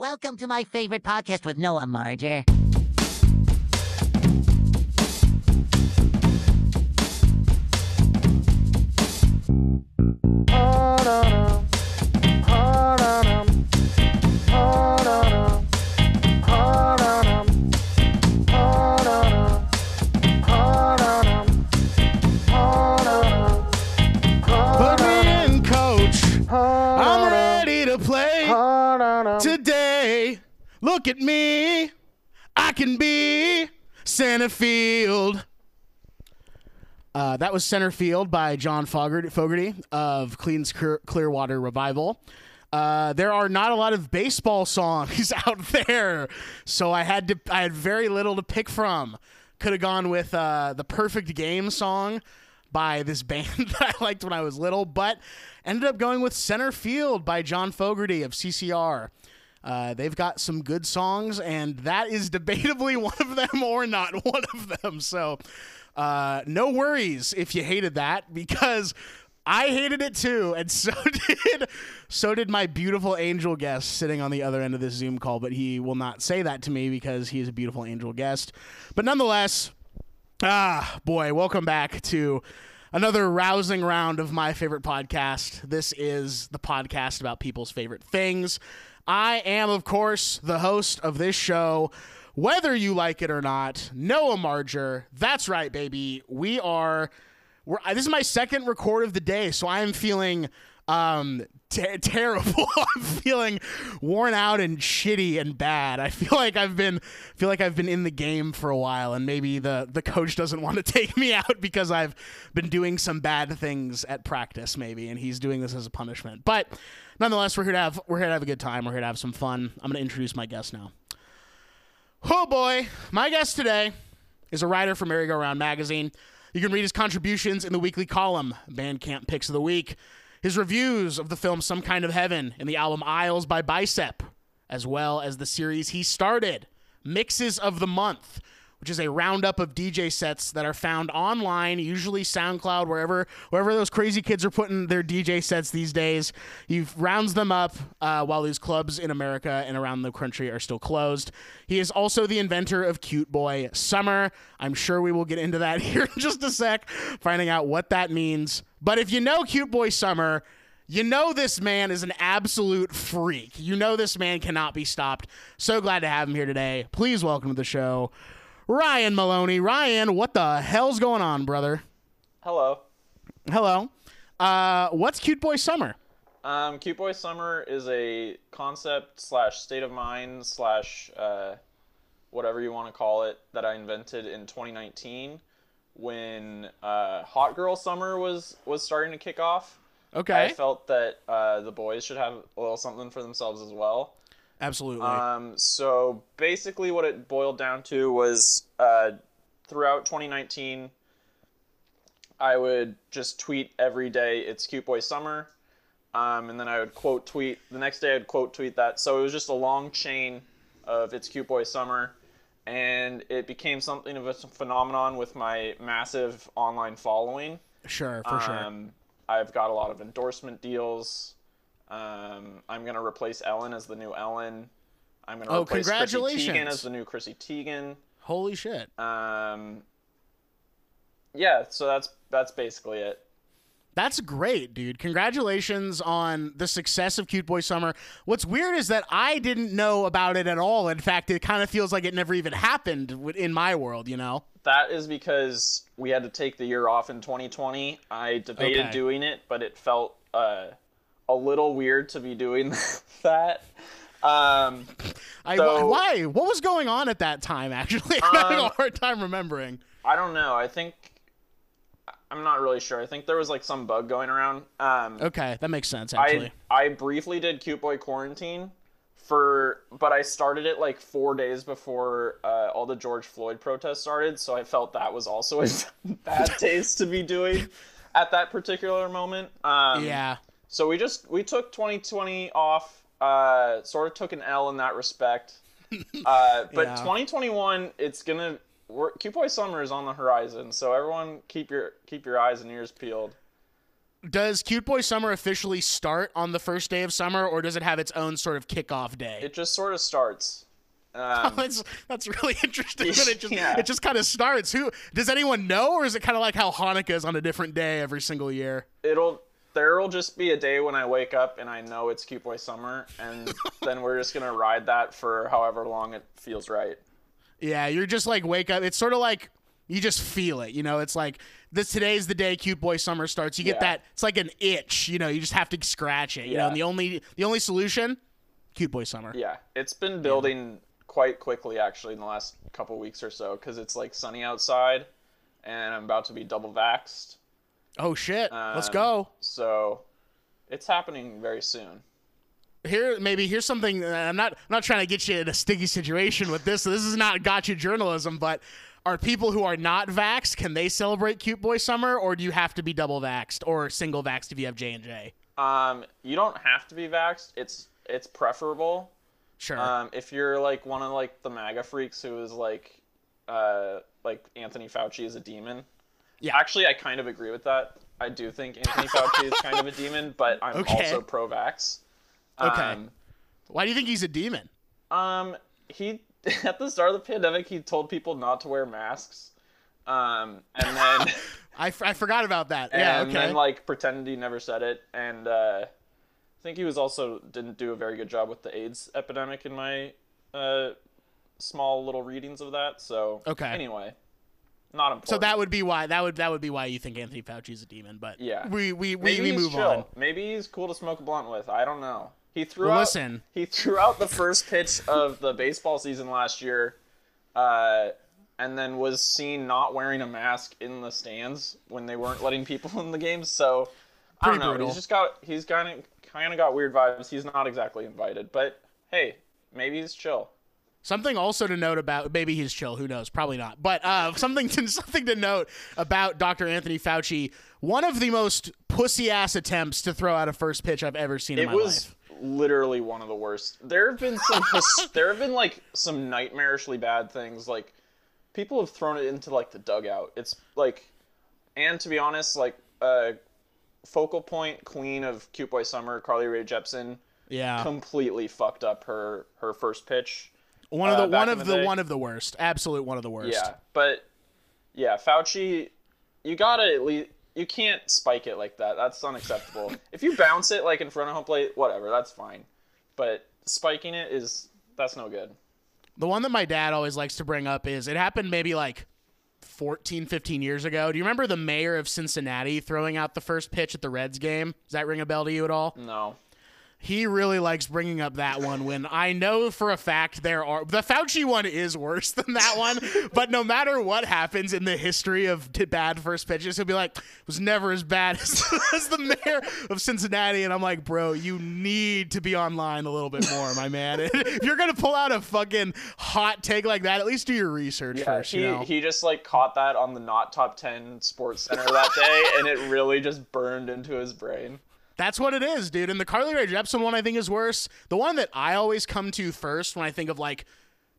Welcome to my favorite podcast with Noah Marger. Look at me. I can be center field. Uh, that was Center Field by John Fogerty, of Creedence Clearwater Revival. Uh, there are not a lot of baseball songs out there, so I had to. I had very little to pick from. Could have gone with uh, the Perfect Game song by this band that I liked when I was little, but ended up going with Center Field by John Fogerty of CCR. Uh, they've got some good songs, and that is debatably one of them or not one of them. So, uh, no worries if you hated that because I hated it too, and so did so did my beautiful angel guest sitting on the other end of this Zoom call. But he will not say that to me because he is a beautiful angel guest. But nonetheless, Ah, boy, welcome back to another rousing round of my favorite podcast. This is the podcast about people's favorite things. I am, of course, the host of this show, whether you like it or not, Noah Marger. That's right, baby. We are. This is my second record of the day, so I am feeling um ter- terrible i'm feeling worn out and shitty and bad i feel like i've been feel like i've been in the game for a while and maybe the the coach doesn't want to take me out because i've been doing some bad things at practice maybe and he's doing this as a punishment but nonetheless we're here to have we're here to have a good time. We're here to have some fun. I'm going to introduce my guest now. Oh boy. My guest today is a writer for merry go round magazine. You can read his contributions in the weekly column bandcamp picks of the week his reviews of the film Some Kind of Heaven and the album Isles by Bicep, as well as the series he started, Mixes of the Month, which is a roundup of DJ sets that are found online, usually SoundCloud, wherever wherever those crazy kids are putting their DJ sets these days. He rounds them up uh, while these clubs in America and around the country are still closed. He is also the inventor of Cute Boy Summer. I'm sure we will get into that here in just a sec, finding out what that means. But if you know Cute Boy Summer, you know this man is an absolute freak. You know this man cannot be stopped. So glad to have him here today. Please welcome to the show, Ryan Maloney. Ryan, what the hell's going on, brother? Hello. Hello. Uh, what's Cute Boy Summer? Um, Cute Boy Summer is a concept slash state of mind slash uh, whatever you want to call it that I invented in 2019 when uh, Hot Girl Summer was was starting to kick off. Okay. I felt that uh, the boys should have a little something for themselves as well. Absolutely. Um, so basically, what it boiled down to was uh, throughout 2019, I would just tweet every day, "It's Cute Boy Summer," um, and then I would quote tweet. The next day, I'd quote tweet that. So it was just a long chain of "It's Cute Boy Summer," and it became something of a phenomenon with my massive online following. sure, for sure. Um, I've got a lot of endorsement deals. Um, I'm gonna replace Ellen as the new Ellen. I'm gonna Oh, replace Chrissy Teigen as the new Chrissy Teigen. Holy shit. Um, yeah, so that's that's basically it. That's great, dude. Congratulations on the success of Cute Boy Summer. What's weird is that I didn't know about it at all. In fact, it kind of feels like it never even happened in my world, you know? That is because we had to take the year off in 2020. I debated Okay. doing it, but it felt uh, a little weird to be doing that. Um, I, So- why? What was going on at that time, actually? I'm having a Um, hard time remembering. I don't know. I think I'm not really sure. I think there was like some bug going around. Um, Okay, that makes sense, actually. I I briefly did Cute Boy Quarantine for, but I started it like four days before uh, all the George Floyd protests started, so I felt that was also a bad taste to be doing at that particular moment. Um, yeah. So we just we took 2020 off. Uh, sort of took an L in that respect. Uh, but Yeah. 2021, it's gonna. We're, Cute Boy Summer is on the horizon, so everyone keep your keep your eyes and ears peeled. does Cute Boy Summer officially start on the first day of summer, or does it have its own sort of kickoff day? It just sort of starts. Um, that's that's really interesting. That it just Yeah. it just kind of starts. Who does anyone know, or is it kind of like how Hanukkah is on a different day every single year? it'll there'll just be a day when I wake up and I know it's Cute Boy Summer, and then we're just gonna ride that for however long it feels right. Yeah, you're just like wake up. It's sort of like you just feel it. You know, it's like this. Today's the day Cute Boy Summer starts. You get Yeah. that. It's like an itch. You know, you just have to scratch it. You know, Yeah. and the only the only solution, Cute Boy Summer. Yeah, it's been building quite quickly actually in the last couple weeks or so because it's like sunny outside, and I'm about to be double vaxxed. Oh shit! Let's Um, go. So, it's happening very soon. Here, maybe here's something. I'm not I'm not trying to get you in a sticky situation with this. This is not gotcha journalism, but. Are people who are not vaxxed, can they celebrate Cute Boy Summer, or do you have to be double vaxxed or single vaxxed if you have J and J? Um, you don't have to be vaxxed. It's it's preferable. Sure. Um, if you're like one of like the MAGA freaks who is like, uh, like Anthony Fauci is a demon. Yeah. Actually, I kind of agree with that. I do think Anthony Fauci is kind of a demon, but I'm Okay. also pro-vax. Okay. Um, Why do you think he's a demon? um, he at the start of the pandemic, he told people not to wear masks. Um, and then I, f- I forgot about that. yeah. and Okay. then like pretended he never said it, and uh, I think he was also didn't do a very good job with the AIDS epidemic in my uh, small little readings of that. So Okay. anyway, not important. So that would be why that would that would be why you think Anthony Fauci is a demon. But Yeah. we we, we, maybe we he's move chill. on. Maybe he's cool to smoke a blunt with. I don't know. He threw Well, out. listen. He threw out the first pitch of the baseball season last year, uh, and then was seen not wearing a mask in the stands when they weren't letting people in the games. So I Pretty don't know. brutal. He's just got. He's kind of kind of got weird vibes. He's not exactly invited, but hey, maybe he's chill. Something also to note about maybe he's chill. Who knows? Probably not. But uh, something to something to note about Dr. Anthony Fauci. One of the most pussy ass attempts to throw out a first pitch I've ever seen in It my was life. literally one of the worst. There have been some there have been like some nightmarishly bad things like people have thrown it into like the dugout. It's like and to be honest, like uh focal point queen of Cute Boy Summer, Carly Rae Jepsen Yeah. completely fucked up her her first pitch. One of uh, the back one of the the, one of the worst. Absolute one of the worst. Yeah, but yeah, Fauci, you gotta at least you can't spike it like that. That's unacceptable. if you bounce it like in front of home plate, whatever, that's fine. But spiking it is that's no good. The one that my dad always likes to bring up is it happened maybe like 14, 15 years ago. Do you remember the mayor of Cincinnati throwing out the first pitch at the Reds game? Does that ring a bell to you at all? No. He really likes bringing up that one when I know for a fact there are the Fauci one is worse than that one. but no matter what happens in the history of bad first pitches, he'll be like, "It was never as bad as, as the mayor of Cincinnati." And I'm like, "Bro, you need to be online a little bit more, my man. if you're gonna pull out a fucking hot take like that, at least do your research Yeah, first." he you know? he just like caught that on the not top ten sports center that day, and it really just burned into his brain. That's what it is, dude. And the Carly Rae Jepsen one I think is worse. The one that I always come to first when I think of like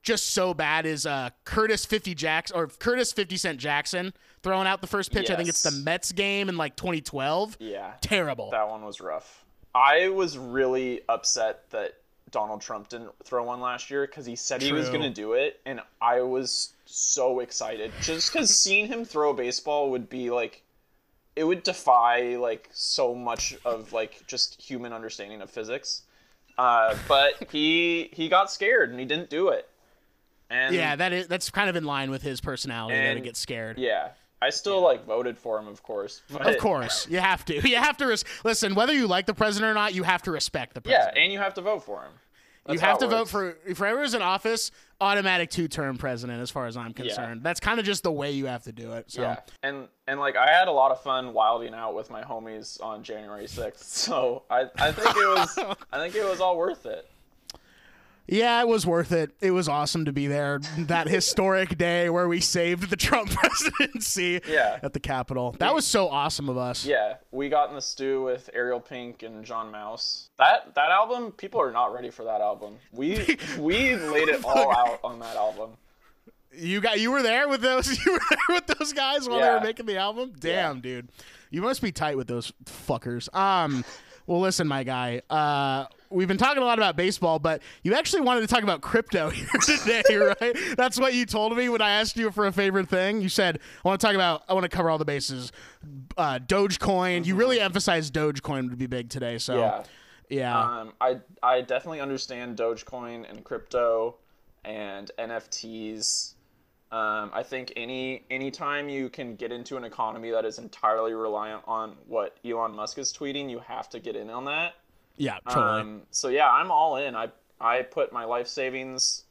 just so bad is uh Curtis 50 Jacks or Curtis 50 Cent Jackson throwing out the first pitch. I think it's the Mets game in like 2012. Yeah, Terrible. that one was rough. I was really upset that Donald Trump didn't throw one last year because he said he was going to do it, and I was so excited just because seeing him throw a baseball would be like, it would defy like so much of like just human understanding of physics. Uh, but he he got scared and he didn't do it. And yeah, that is that's kind of in line with his personality there to And- get scared. yeah, I still like voted for him, of course. But, Of course, you have to. You have to res- listen. Whether you like the president or not, you have to respect the president. Yeah, and you have to vote for him. you That's how have to vote works. for for whoever's in office. Automatic two-term president, as far as I'm concerned. Yeah. That's kind of just the way you have to do it. So. Yeah, and and like I had a lot of fun wilding out with my homies on January sixth, so I I think it was I think it was all worth it. Yeah, it was worth it. It was awesome to be there that historic day where we saved the Trump presidency Yeah. at the Capitol. That was so awesome of us. Yeah, we got in the stew with Ariel Pink and John Maus. That that album, people are not ready for that album. We we laid it all out on that album. You got you were there with those you were there with those guys while they were making the album? Damn, dude. You must be tight with those fuckers. Um, well, listen, my guy. Uh, we've been talking a lot about baseball, but you actually wanted to talk about crypto here today, right? That's what you told me when I asked you for a favorite thing. You said, "I want to talk about. I want to cover all the bases." Uh, Dogecoin. You really emphasized Dogecoin would be big today. So, Yeah. yeah, Um, I I definitely understand Dogecoin and crypto and NFTs. Um, I think any anytime you can get into an economy that is entirely reliant on what Elon Musk is tweeting, you have to get in on that. yeah, totally. Um, so yeah, I'm all in. I I put my life savings.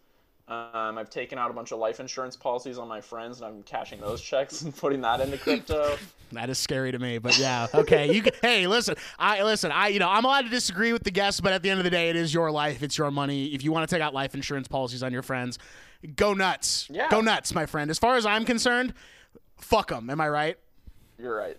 Um, I've taken out a bunch of life insurance policies on my friends, and I'm cashing those checks and putting that into crypto. That is scary to me, but yeah, okay. You can, hey, listen, I listen. I you know I'm allowed to disagree with the guests, but at the end of the day, it is your life, it's your money. If you want to take out life insurance policies on your friends, go nuts. Yeah. Go nuts, my friend. As far as I'm concerned, fuck them. Am I right? You're right.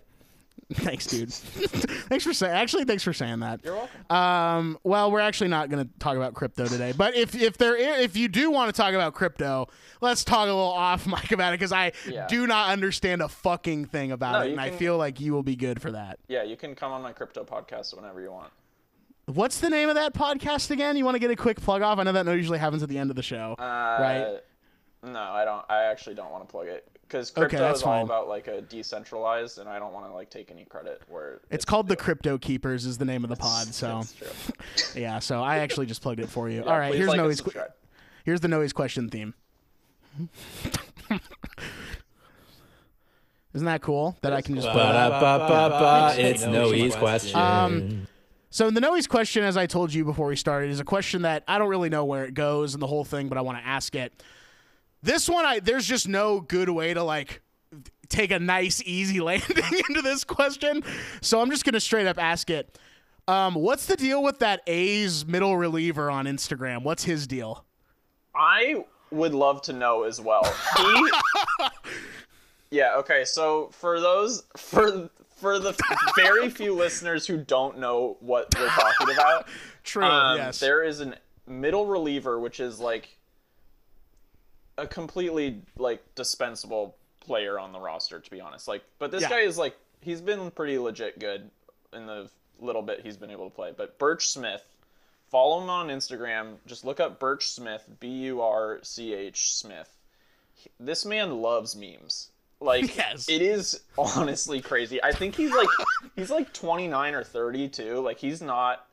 thanks, dude. thanks for saying. Actually, thanks for saying that. You're welcome. Um, well, we're actually not going to talk about crypto today, but if if there if you do want to talk about crypto, let's talk a little off mic about it because I Yeah. do not understand a fucking thing about No, it, and I feel like you will be good for that. yeah, you can come on my crypto podcast whenever you want. What's the name of that podcast again? You want to get a quick plug off? I know that usually happens at the end of the show, Uh, right? No, I don't. I actually don't want to plug it because Okay, crypto that's is all fine. about like a decentralized, and I don't want to like take any credit where It's called the Crypto Keepers is the name of the pod. So That's yeah, so I actually just plugged it for you. Yeah, All right, here's like and Noe's qu- here's the Noe's question theme. Isn't that cool that I can just put it up? Ba-da-ba-ba-ba, It's Noe's question. Um, So the Noe's question, as I told you before we started, is a question that I don't really know where it goes and the whole thing, but I want to ask it. This one, I there's just no good way to like take a nice, easy landing into this question. So I'm just gonna straight up ask it. Um, what's the deal with that A's middle reliever on Instagram? What's his deal? I would love to know as well. He, yeah. Okay. So for those for for the very few listeners who don't know what we're talking about, True. um, yes. there is a middle reliever which is like a completely like dispensable player on the roster to be honest like but this Yeah. guy is like he's been pretty legit good in the little bit he's been able to play but burch smith follow him on instagram just look up burch smith b-u-r-c-h smith this man loves memes like Yes. it is honestly crazy i think he's like he's like 29 or 30 too like he's not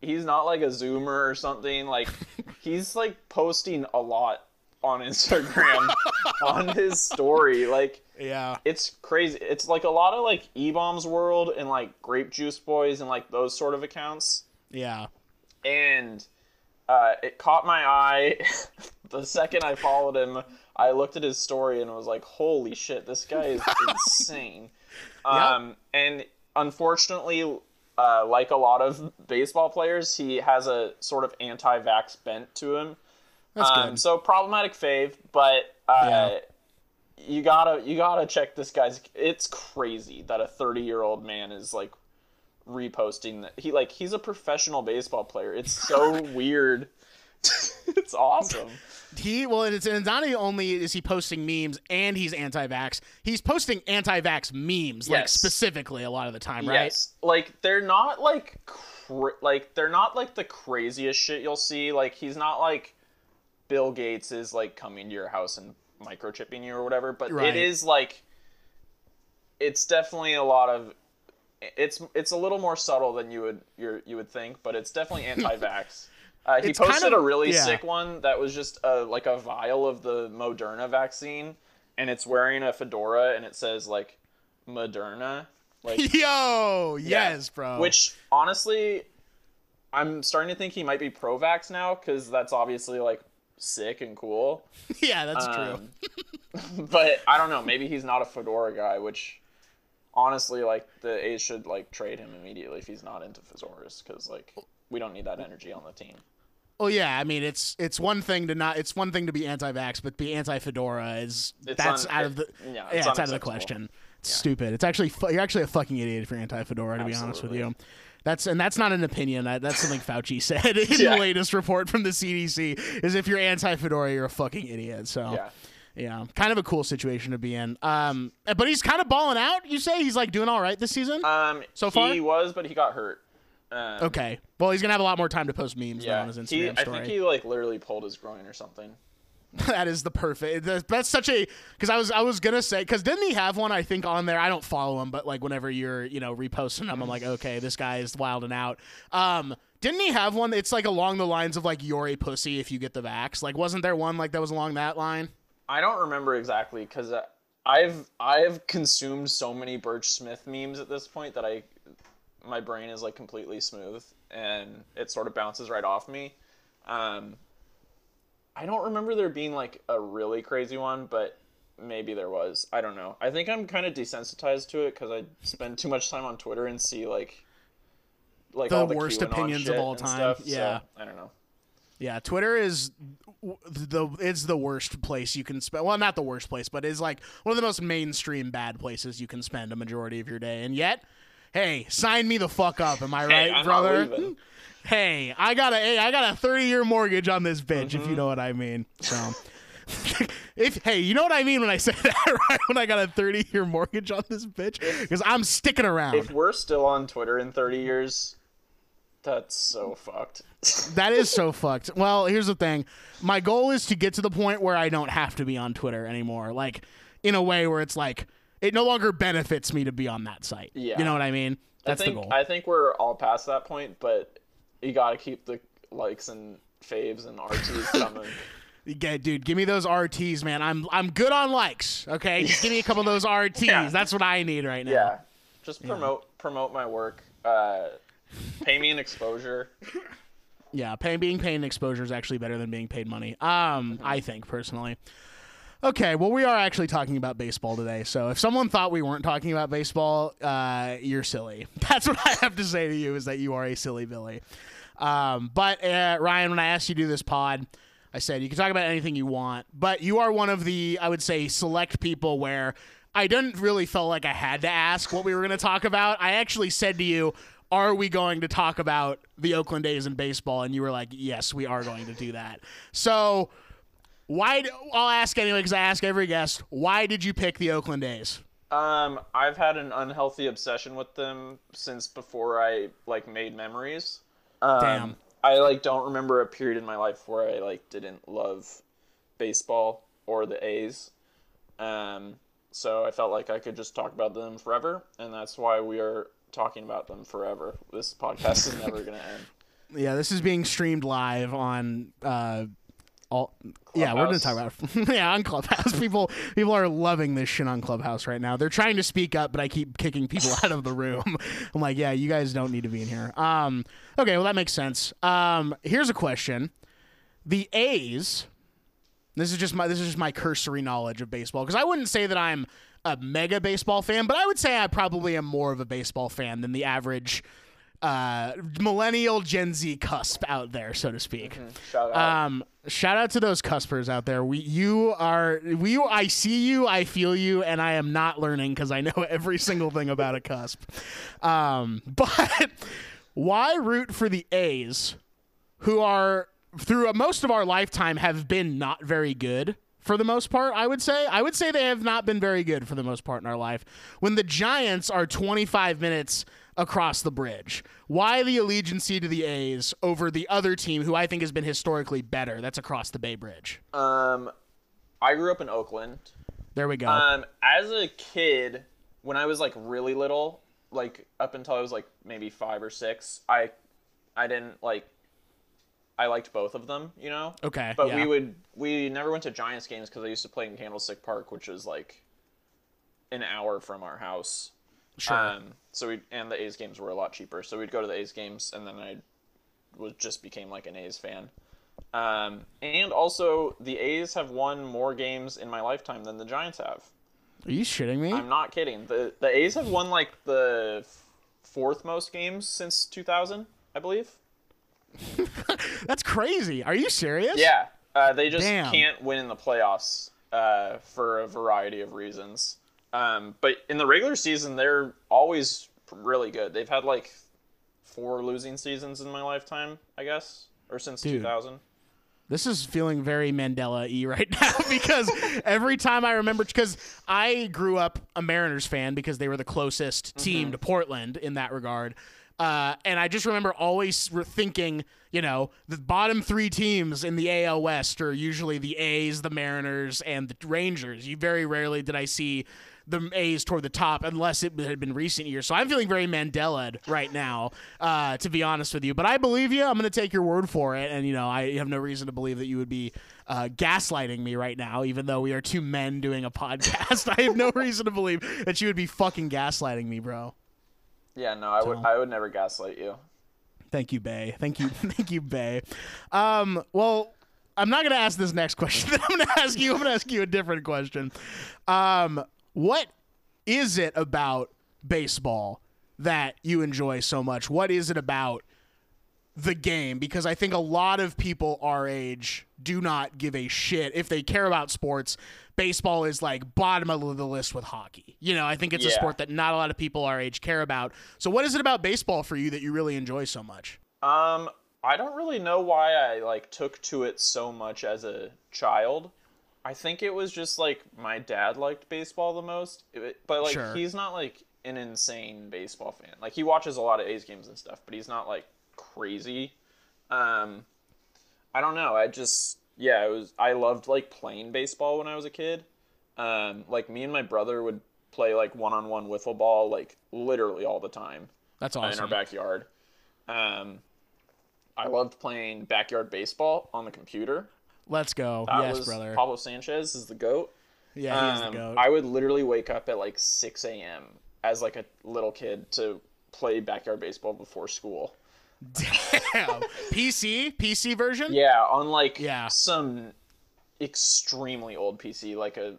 he's not like a zoomer or something like he's like posting a lot on instagram on his story like yeah. it's crazy it's like a lot of like eBaum's World and like grape juice boys and like those sort of accounts Yeah. and uh, it caught my eye the second i followed him i looked at his story and was like holy shit this guy is insane. Um, and unfortunately uh, like a lot of baseball players he has a sort of anti-vax bent to him. That's um, good. so problematic fave but uh, Yeah. you gotta you gotta check this guy's it's crazy that a 30 year old man is like reposting that. He like he's a professional baseball player. It's so weird. It's awesome He well, and it's, and not only is he posting memes and he's anti-vax, he's posting anti-vax memes, like Yes. specifically a lot of the time, right? Yes, like they're not like cra- like they're not like the craziest shit you'll see. Like he's not like Bill Gates is like coming to your house and microchipping you or whatever. But Right. it is like it's definitely a lot of it's it's a little more subtle than you would you you would think, but it's definitely anti-vax. Uh, he It's kind posted of- a really yeah. sick one that was just a, like a vial of the Moderna vaccine, and it's wearing a fedora, and it says like Moderna, like Yo, yeah. yes, bro. Which honestly, I'm starting to think he might be pro-vax now because that's obviously like sick and cool. yeah, that's true. Um, but I don't know. Maybe he's not a fedora guy. Which honestly, like the A's should like trade him immediately if he's not into fedoras because like we don't need that energy on the team. Well, yeah, I mean, it's it's one thing to not it's one thing to be anti-vax, but be anti-fedora is It's that's un- out of the yeah, yeah, it's it's out of the question. It's stupid. It's actually you're actually a fucking idiot if you're anti-fedora. To be honest with you. That's and that's not an opinion. That, that's something Fauci said in Yeah. the latest report from the CDC. Is if you're anti-fedora, you're a fucking idiot. So Yeah. Yeah, kind of a cool situation to be in. Um, but he's kind of balling out. You say he's like doing all right this season. Um, So far he was, but he got hurt. Um, okay, well he's gonna have a lot more time to post memes Yeah, on his he, Instagram I story. think he like literally pulled his groin or something. that is the perfect. That's such a because I was I was gonna say because didn't he have one I think on there? I don't follow him, but like whenever you're you know reposting them, I'm like okay, this guy is wilding out. Um, didn't he have one? It's like along the lines of like you're a pussy if you get the vax. Like wasn't there one like that was along that line? I don't remember exactly because I've I've consumed so many Burch Smith memes at this point that I my brain is like completely smooth and it sort of bounces right off me. Um, I don't remember there being like a really crazy one, but maybe there was. I don't know. I think I'm kind of desensitized to it because I spend too much time on Twitter and see like like The all the worst QAnon opinions of all time. stuff, so Yeah. I don't know. Yeah, Twitter is the it's the worst place you can spend. Well, not the worst place, but is like one of the most mainstream bad places you can spend a majority of your day. And yet, hey, sign me the fuck up. Am I right, I'm brother? Hey, I got a hey, I got a 30 year mortgage on this bitch, Mm-hmm. if you know what I mean. So. If hey, you know what I mean when I say that, right? When I got a 30 year mortgage on this bitch, because I'm sticking around. If we're still on Twitter in 30 years, that's so fucked. That is so fucked. Well, here's the thing. My goal is to get to the point where I don't have to be on Twitter anymore. Like in a way where it's like it no longer benefits me to be on that site. Yeah. You know what I mean? That's I think the goal. I think we're all past that point, but you got to keep the likes and faves and RTs coming. Yeah, dude, give me those RTs, man. I'm I'm good on likes. Okay, just give me a couple of those RTs. Yeah. That's what I need right now. yeah, just promote promote my work. Uh, pay me an exposure. Yeah, paying being paid in exposure is actually better than being paid money. Um, I think personally. Okay, well, we are actually talking about baseball today. So if someone thought we weren't talking about baseball, uh, you're silly. That's what I have to say to you is that you are a silly Billy. Um, but uh, Ryan, when I asked you to do this pod, I said you can talk about anything you want, but you are one of the I would say select people where I didn't really feel like I had to ask what we were going to talk about. I actually said to you, "Are we going to talk about the Oakland A's in baseball?" And you were like, "Yes, we are going to do that." So why? I'll ask anyway because I ask every guest. Why did you pick the Oakland A's? Um, I've had an unhealthy obsession with them since before I like made memories. Um, Damn. I like don't remember a period in my life where I like didn't love baseball or the A's. Um, so I felt like I could just talk about them forever, and that's why we are talking about them forever. This podcast is never gonna end. Yeah, this is being streamed live on. Uh, all, yeah, we're gonna talk about yeah on Clubhouse. People people are loving this shit on Clubhouse right now. They're trying to speak up, but I keep kicking people out of the room. I'm like, yeah, you guys don't need to be in here. Um, okay, well that makes sense. Um, here's a question: the A's. This is just my this is just my cursory knowledge of baseball because I wouldn't say that I'm a mega baseball fan, but I would say I probably am more of a baseball fan than the average uh, millennial Gen Z cusp out there, so to speak. Shout out. Um, shout out to those cuspers out there. We, you are, we, I see you, I feel you, and I am not learning because I know every single thing about a cusp. Um, but why root for the A's, who are through most of our lifetime have been not very good? For the most part, I would say. I would say they have not been very good for the most part in our life. When the Giants are 25 minutes across the bridge. Why the allegiance to the A's over the other team who I think has been historically better? That's across the Bay Bridge. Um, I grew up in Oakland. There we go. Um, as a kid, when I was like really little, like up until I was like maybe five or six, I, I didn't like. I liked both of them, you know. okay. But yeah. we would we never went to Giants games because I used to play in Candlestick Park, which is like an hour from our house. Sure. Um, so we and the A's games were a lot cheaper, so we'd go to the A's games, and then I was just became like an A's fan. Um, and also, the A's have won more games in my lifetime than the Giants have. Are you shitting me? I'm not kidding. the The A's have won like the fourth most games since 2000, I believe. That's crazy. Are you serious? Yeah, uh, they just Damn. can't win in the playoffs uh, for a variety of reasons. Um, but in the regular season, they're always really good. They've had like four losing seasons in my lifetime, I guess, or since Dude. 2000. This is feeling very Mandela y right now because every time I remember, because I grew up a Mariners fan because they were the closest team to Portland in that regard. Uh, and I just remember always thinking, you know, the bottom three teams in the AL West are usually the A's, the Mariners, and the Rangers. You very rarely did I see the A's toward the top unless it had been recent years. So I'm feeling very Mandela right now, uh, to be honest with you. But I believe you. I'm going to take your word for it. And, you know, I have no reason to believe that you would be uh, gaslighting me right now, even though we are two men doing a podcast. I have no reason to believe that you would be fucking gaslighting me, bro. Yeah, no, I would I would never gaslight you. Thank you, Bay. Thank you, thank you, Bay. Um, well, I'm not gonna ask this next question. I'm gonna ask you. I'm gonna ask you a different question. Um, what is it about baseball that you enjoy so much? What is it about the game? Because I think a lot of people our age do not give a shit if they care about sports. Baseball is like bottom of the list with hockey. You know, I think it's a sport that not a lot of people our age care about. So, what is it about baseball for you that you really enjoy so much? Um, I don't really know why I like took to it so much as a child. I think it was just like my dad liked baseball the most, but like Sure. he's not like an insane baseball fan. Like he watches a lot of A's games and stuff, but he's not like crazy. Um, I don't know. I just yeah, it was. I loved like playing baseball when I was a kid. Um, like me and my brother would play like one-on-one wiffle ball like literally all the time That's awesome. in our backyard. Um, I loved playing backyard baseball on the computer. Let's go. That yes, brother. Pablo Sanchez is the goat. yeah, he's Um, the goat. I would literally wake up at like 6 a.m. as like a little kid to play backyard baseball before school. Damn. PC, PC version. Yeah, on like Yeah. some extremely old PC, like a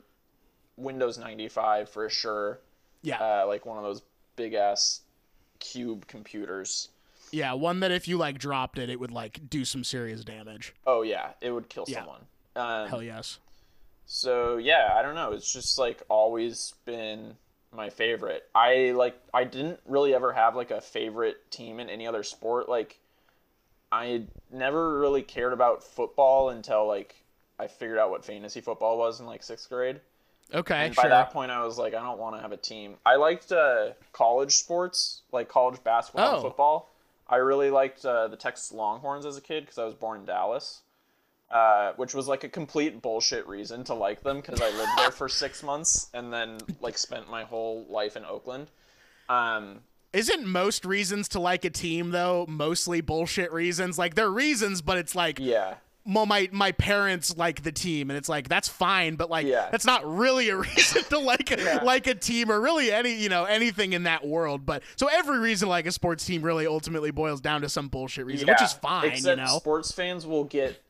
Windows 95 for sure. Yeah, Uh, like one of those big ass cube computers. Yeah. One that if you like dropped it, it would like do some serious damage. Oh yeah, it would kill Yeah. someone. Um, Hell yes. So yeah, I don't know. It's just like always been my favorite. I like I didn't really ever have like a favorite team in any other sport. Like I never really cared about football until like I figured out what fantasy football was in like sixth grade. Okay, And by sure. that point, I was like, I don't want to have a team. I liked uh, college sports, like college basketball Oh. and football. I really liked uh, the Texas Longhorns as a kid because I was born in Dallas, uh, which was like a complete bullshit reason to like them because I lived there for six months and then like spent my whole life in Oakland. Um, Isn't most reasons to like a team though mostly bullshit reasons? Like they're reasons, but it's like yeah, well, my my parents like the team, and it's like that's fine, but like Yeah. that's not really a reason to like Yeah. like a team or really any you know anything in that world. But so every reason like a sports team really ultimately boils down to some bullshit reason, which is fine, Except you know. sports fans will get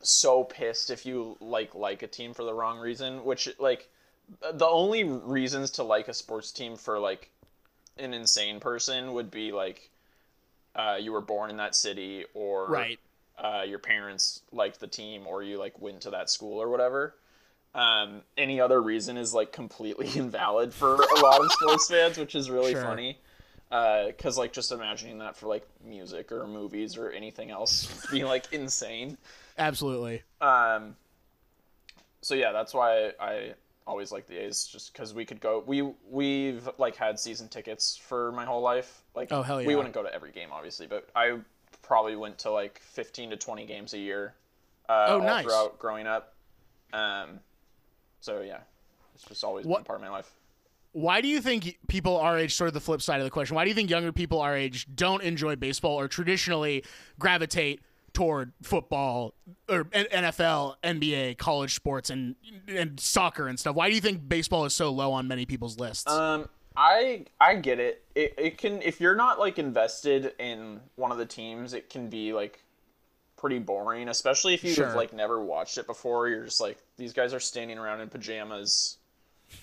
so pissed if you like like a team for the wrong reason. Which like the only reasons to like a sports team for like an insane person would be like uh, you were born in that city or Right. Uh, your parents liked the team or you like went to that school or whatever. Um, any other reason is like completely invalid for a lot of sports fans, which is really Sure. funny. Because like just imagining that for like music or movies or anything else would be like insane. Absolutely. Um, so yeah, that's why I always like the A's, just because we could go. We we've like had season tickets for my whole life. Like, Oh, hell yeah. we wouldn't go to every game, obviously, but I probably went to like fifteen to twenty games a year. Uh, Oh, nice. Throughout growing up. Um, so yeah, it's just always What- been part of my life. Why do you think people our age, sort of the flip side of the question, why do you think younger people our age don't enjoy baseball or traditionally gravitate toward football or NFL, NBA, college sports, and and soccer and stuff? Why do you think baseball is so low on many people's lists? Um, I I get it. It it can if you're not like invested in one of the teams, it can be like pretty boring, especially if you've Sure. like never watched it before. You're just like these guys are standing around in pajamas.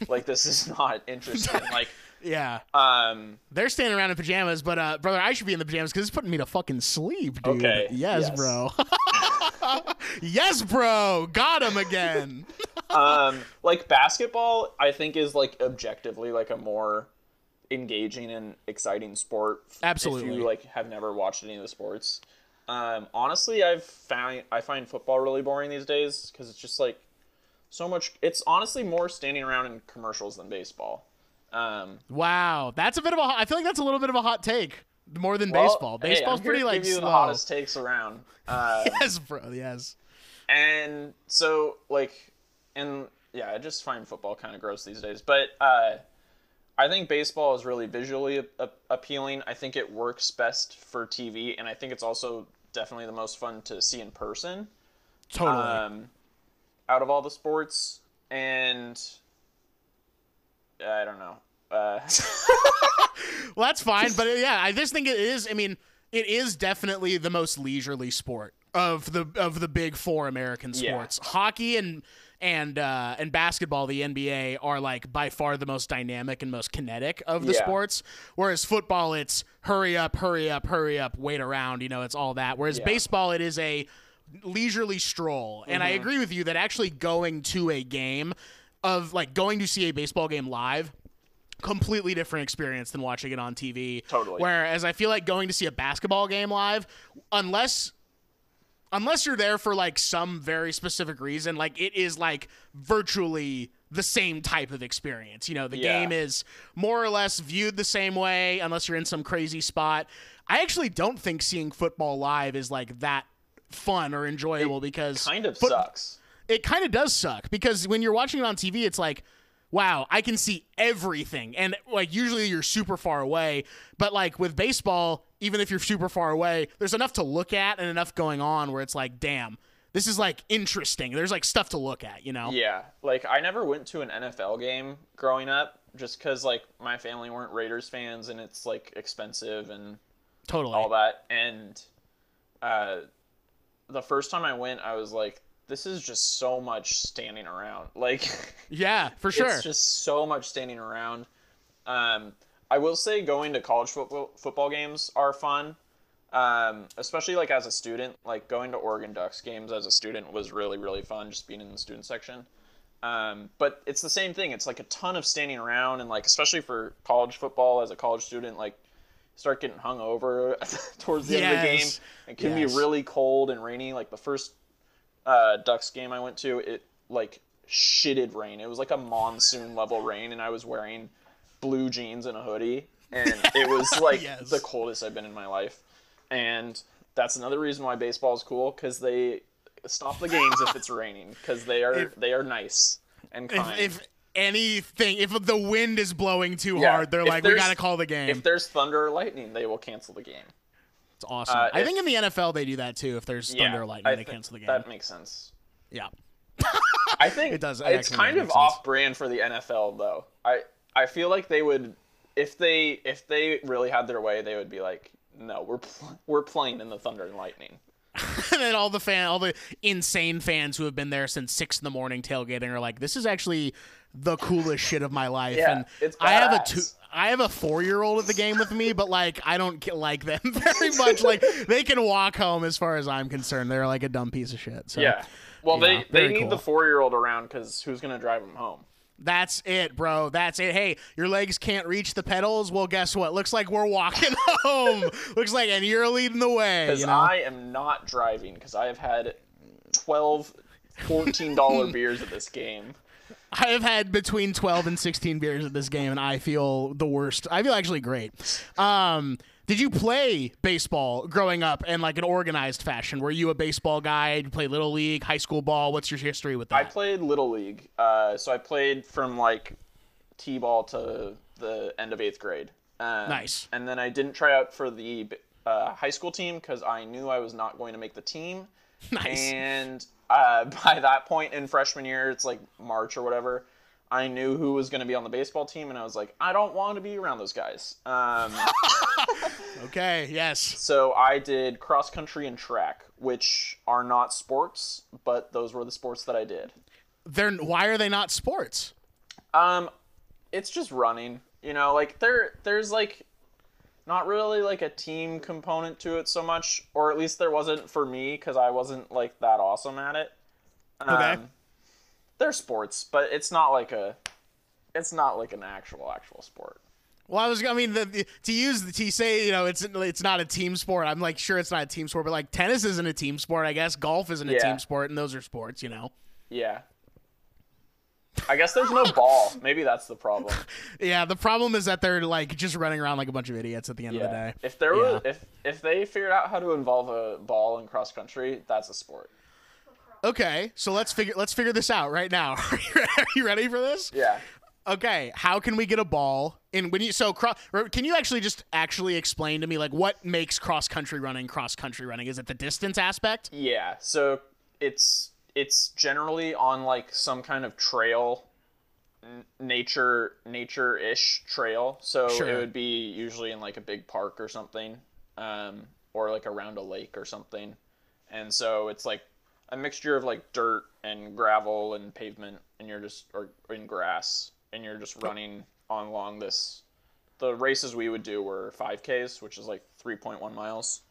like this is not interesting. like yeah, um they're standing around in pajamas, but uh, brother, I should be in the pajamas because it's putting me to fucking sleep, dude. Okay, Yes, yes. bro. yes, bro. Got him again. Um like basketball, I think is like objectively like a more engaging and exciting sport. Absolutely. If you like have never watched any of the sports. Um, honestly, I've found I find football really boring these days because it's just like so much. It's honestly more standing around in commercials than baseball. Um, Wow, that's a bit of a. I feel like that's a little bit of a hot take. More than well, baseball. hey, Baseball's here pretty to like give you slow. the hottest takes around. Uh, Yes, bro. Yes. and so like and yeah i just find football kind of gross these days but uh i think baseball is really visually a- appealing i think it works best for tv and i think it's also definitely the most fun to see in person Totally. um out of all the sports and i don't know uh Well, that's fine, but yeah, I just think it is. I mean, it is definitely the most leisurely sport of the of the big four American Yeah. sports. Hockey and and uh, and basketball, the NBA, are like by far the most dynamic and most kinetic of the Yeah. sports. Whereas football, it's hurry up, hurry up, hurry up, wait around. You know, it's all that. Whereas Yeah. baseball, it is a leisurely stroll. And I Mm-hmm. agree with you that actually going to a game of like going to see a baseball game live completely different experience than watching it on TV. Totally. Whereas I feel like going to see a basketball game live, unless unless you're there for like some very specific reason, like it is like virtually the same type of experience. You know, the Yeah. game is more or less viewed the same way unless you're in some crazy spot. I actually don't think seeing football live is like that fun or enjoyable because it kind of sucks it kind of does suck because when you're watching it on TV, it's like, wow, I can see everything. And like usually you're super far away, but like with baseball, even if you're super far away, there's enough to look at and enough going on where it's like, damn, this is like interesting. There's like stuff to look at, you know? Yeah, like I never went to an NFL game growing up just because like my family weren't Raiders fans and it's like expensive and Totally. all that. And uh, the first time I went, I was like, this is just so much standing around. Like, Yeah, for sure. it's just so much standing around. Um, I will say going to college football football games are fun. Um, especially like as a student, like going to Oregon Ducks games as a student was really really fun. Just being in the student section. Um, but it's the same thing. It's like a ton of standing around, and like especially for college football as a college student, like start getting hung over towards the end of the game. Yes. It can Yes. be really cold and rainy. Like the first uh, Ducks game I went to, it like shitted rain. It was like a monsoon level rain, and I was wearing blue jeans and a hoodie, and it was like Yes. the coldest I've been in my life. And that's another reason why baseball is cool because they stop the games if it's raining because they are If- they are nice and if, kind. if anything, if the wind is blowing too Yeah, hard, they're if like, we there's- got to call the game. if there's thunder or lightning, they will cancel the game. it's awesome. uh, I if- think in the NFL they do that too. If there's thunder or lightning, I they cancel the game. That makes sense. yeah. I think It does- it It's kind of sense. off-brand for the NFL, though. I I feel like they would, if they if they really had their way, they would be like, no, we're pl- we're playing in the thunder and lightning. and then all the fan, all the insane fans who have been there since six in the morning tailgating are like, "This is actually the coolest shit of my life." Yeah, and it's I have a two, I have a four year old at the game with me, but like I don't like them very much. Like they can walk home as far as I'm concerned. They're like a dumb piece of shit. So Yeah. Well, Yeah, they they need cool. the four-year-old around because who's gonna drive them home? That's it, bro. That's it. Hey, your legs can't reach the pedals. Well, guess what? Looks like we're walking home. Looks like, and you're leading the way. Because You know? I am not driving because I have had 12 14 dollar beers at this game. I have had between 12 and 16 beers at this game, and I feel the worst. I feel actually great. Um, did you play baseball growing up in like an organized fashion? Were you a baseball guy? Did you play little league, high school ball? What's your history with that? I played little league, uh, so I played from like t-ball to the end of eighth grade. Um, Nice. And then I didn't try out for the uh, high school team because I knew I was not going to make the team. nice. And uh, by that point in freshman year, it's like March or whatever. I knew who was going to be on the baseball team, and I was like, I don't want to be around those guys. Um, Okay. Yes. so I did cross country and track, which are not sports, but those were the sports that I did. They're why are they not sports? Um, it's just running. You know, like there, there's like not really like a team component to it so much, or at least there wasn't for me because I wasn't like that awesome at it. Um, Okay. They're sports, but it's not like a, it's not like an actual actual sport. Well, I was. I mean, the, the, to use the to say, you know, it's it's not a team sport. I'm like sure it's not a team sport, but like tennis isn't a team sport. I guess golf isn't a team sport, and those are sports. You know. Yeah. I guess there's no ball. Maybe that's the problem. Yeah. The problem is that they're like just running around like a bunch of idiots at the end of the day. If there Yeah. was, if if they figured out how to involve a ball in cross country, that's a sport. Okay, so let's figure let's figure this out right now. Are you, ready for this? Yeah. Okay, how can we get a ball in when you so cro- or can you actually just actually explain to me like what makes cross country running cross country running? Is it the distance aspect? Yeah. So it's it's generally on like some kind of trail, n- nature nature ish trail. So Sure. it would be usually in like a big park or something, um, or like around a lake or something. And so it's like a mixture of like dirt and gravel and pavement, and you're just or in grass, and you're just running on along this. The races we would do were 5Ks, which is like 3.1 miles.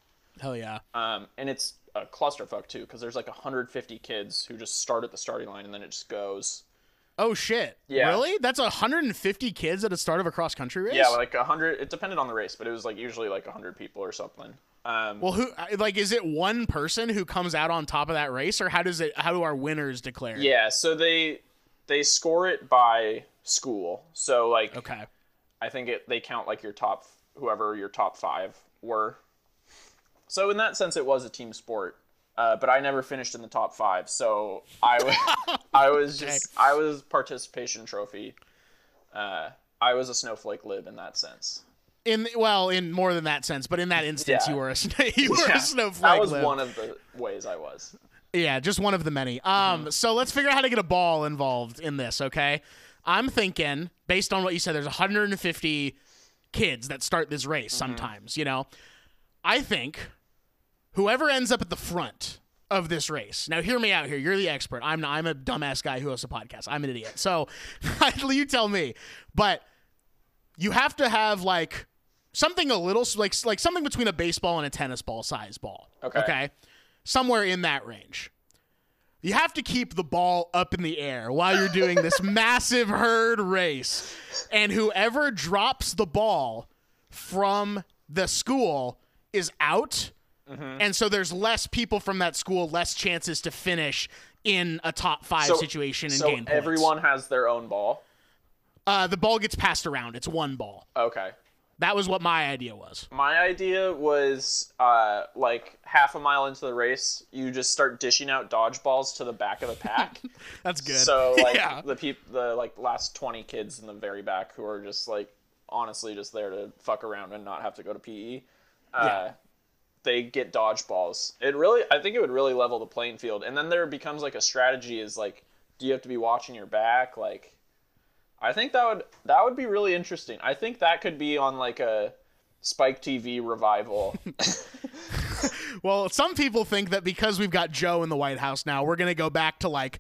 Hell yeah. Um, and it's a clusterfuck too, because there's like 150 kids who just start at the starting line and then it just goes. Oh shit. Yeah. Really? That's 150 kids at the start of a cross country race? Yeah, like 100. It depended on the race, but it was like usually like 100 people or something. Um, Well, who like is it one person who comes out on top of that race or how does it how do our winners declare? yeah, so they they score it by school. So like Okay. I think it they count like your top whoever your top five were. So in that sense, it was a team sport. Uh, but I never finished in the top five, so I was I was just I was participation trophy. Uh, I was a snowflake lib in that sense. In well, in more than that sense, but in that instance Yeah. you were a you were Yeah, a snowflake. That was one of the ways I was. Yeah, just one of the many. Um, so let's figure out how to get a ball involved in this, okay? I'm thinking, based on what you said, there's 150 kids that start this race sometimes, you know? I think whoever ends up at the front of this race. Now, hear me out here. You're the expert. I'm not, I'm a dumbass guy who hosts a podcast. I'm an idiot. So you tell me. But you have to have like something a little like like something between a baseball and a tennis ball size ball. Okay. Okay. Somewhere in that range. You have to keep the ball up in the air while you're doing this massive herd race. And whoever drops the ball from the school is out. And so there's less people from that school, less chances to finish in a top five So- situation and So gain points. everyone has their own ball. uh, the ball gets passed around. It's one ball. Okay. That was what my idea was. My idea was uh, like half a mile into the race, you just start dishing out dodgeballs to the back of the pack. That's good. So like yeah. the peop- the like last 20 kids in the very back who are just like honestly just there to fuck around and not have to go to PE. Uh, Yeah. They get dodgeballs. It really, I think it would really level the playing field. And then there becomes like a strategy: is like, do you have to be watching your back? Like, I think that would that would be really interesting. I think that could be on like a Spike TV revival. Well, some people think that because we've got Joe in the White House now, we're gonna go back to like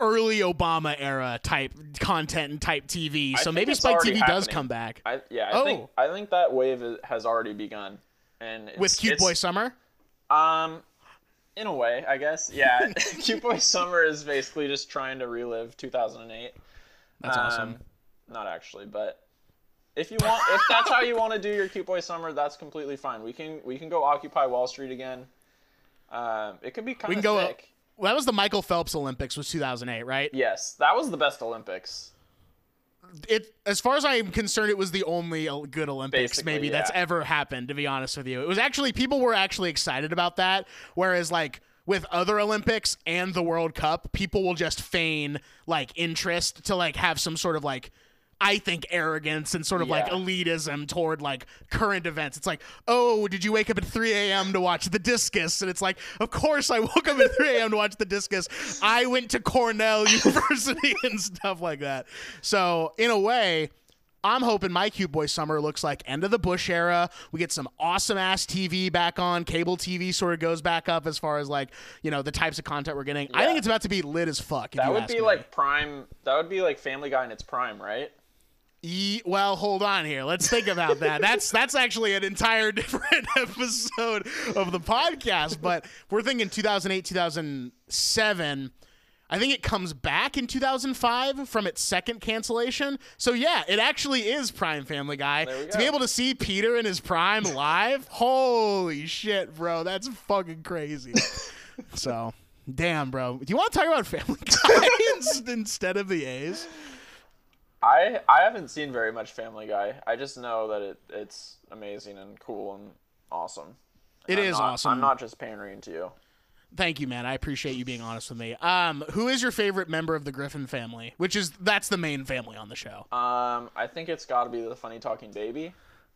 early Obama era type content and type TV. I So maybe Spike TV already does come back I, yeah, I think Oh. I think that wave is, has already begun. And it's, with Cute Boy Summer. Um, in a way, I guess. Yeah, Cute Boy Summer is basically just trying to relive 2008. That's awesome. Um, Not actually, but if you want, if that's how you want to do your Cute Boy Summer, that's completely fine. We can we can go Occupy Wall Street again. Um, it could be kind We of can go. sick. Well, that was the Michael Phelps Olympics, was 2008, right? Yes, that was the best Olympics. It, as far as I'm concerned, it was the only good Olympics Basically, maybe that's ever happened. To be honest with you, it was actually people were actually excited about that. Whereas like with other Olympics and the World Cup, people will just feign like interest to like have some sort of like. I think arrogance and sort of like elitism toward like current events. It's like, oh, did you wake up at 3 a.m. to watch the discus? And it's like, of course I woke up at 3 a.m. to watch the discus. I went to Cornell University and stuff like that. So in a way, I'm hoping my Cute Boy Summer looks like end of the Bush era. We get some awesome ass TV back on. Cable TV sort of goes back up as far as like you know the types of content we're getting. I think it's about to be lit as fuck. That would be me. like prime. That would be like Family Guy in its prime, right? Well, hold on here. Let's think about that. That's that's actually an entire different episode of the podcast. But we're thinking 2008, 2007. I think it comes back in 2005 from its second cancellation. So yeah, it actually is Prime Family Guy. To be able to see Peter in his prime live, holy shit, bro, that's fucking crazy. so, damn, bro. Do you want to talk about Family Guy instead of the A's? I I haven't seen very much Family Guy. I just know that it it's amazing and cool and awesome. It I'm is not- awesome. I'm not just pandering to you. Thank you, man. I appreciate you being honest with me. Um, who is your favorite member of the Griffin family? Which is that's the main family on the show. Um, I think it's got to be the funny talking baby.